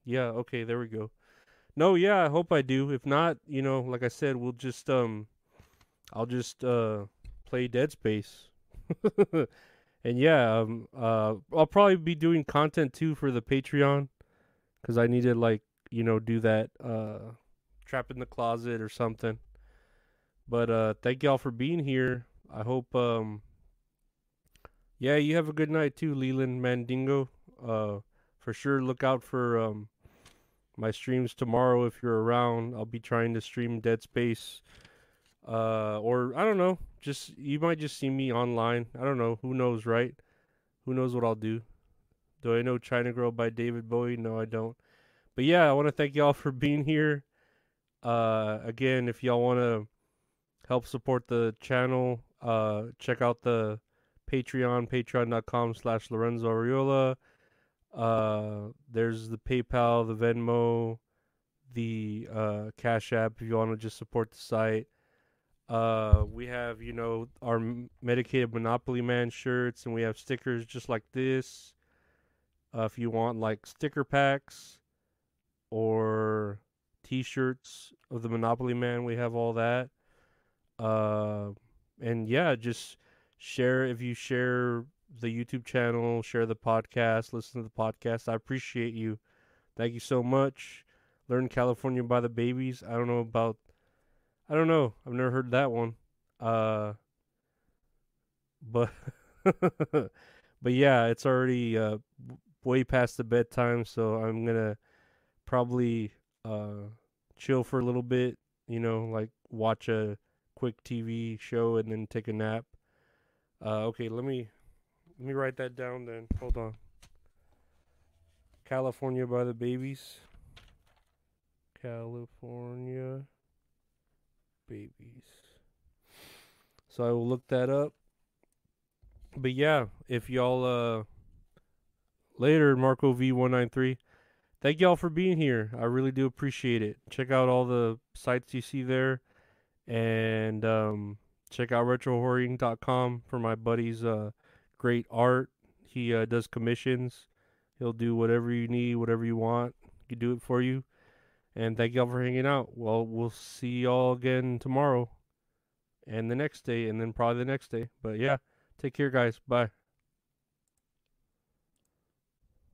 Yeah, okay, there we go. No, yeah, I hope I do. If not, you know, like I said, we'll just um I'll just uh play Dead Space. and yeah, um uh I'll probably be doing content too for the Patreon cuz I need to like, you know, do that uh trap in the closet or something. But uh thank y'all for being here. I hope um yeah, you have a good night too, Leland Mandingo. Uh for sure look out for um my streams tomorrow if you're around. I'll be trying to stream Dead Space. Uh, or I don't know. Just you might just see me online. I don't know. Who knows, right? Who knows what I'll do? Do I know China Girl by David Bowie? No, I don't. But yeah, I want to thank y'all for being here. Uh, again, if y'all want to help support the channel, uh, check out the Patreon, patreon.com slash Lorenzo Ariola. Uh, there's the PayPal, the Venmo, the uh, Cash App if you want to just support the site. Uh, we have, you know, our medicated Monopoly Man shirts, and we have stickers just like this. Uh, if you want like sticker packs or T-shirts of the Monopoly Man, we have all that. Uh, and yeah, just share if you share the YouTube channel, share the podcast, listen to the podcast. I appreciate you. Thank you so much. Learn California by the Babies. I don't know about I don't know. I've never heard that one. Uh but but yeah, it's already uh way past the bedtime, so I'm going to probably uh chill for a little bit, you know, like watch a quick TV show and then take a nap. Uh, okay, let me let me write that down then. Hold on. California by the Babies. California Babies. So I will look that up. But yeah, if y'all uh later Marco V193 thank y'all for being here. I really do appreciate it. Check out all the sites you see there and um check out retrohorrorinc.com for my buddy's uh, great art. He uh, does commissions. He'll do whatever you need, whatever you want. He can do it for you. And thank y'all for hanging out. Well, we'll see y'all again tomorrow and the next day and then probably the next day. But yeah, take care, guys. Bye.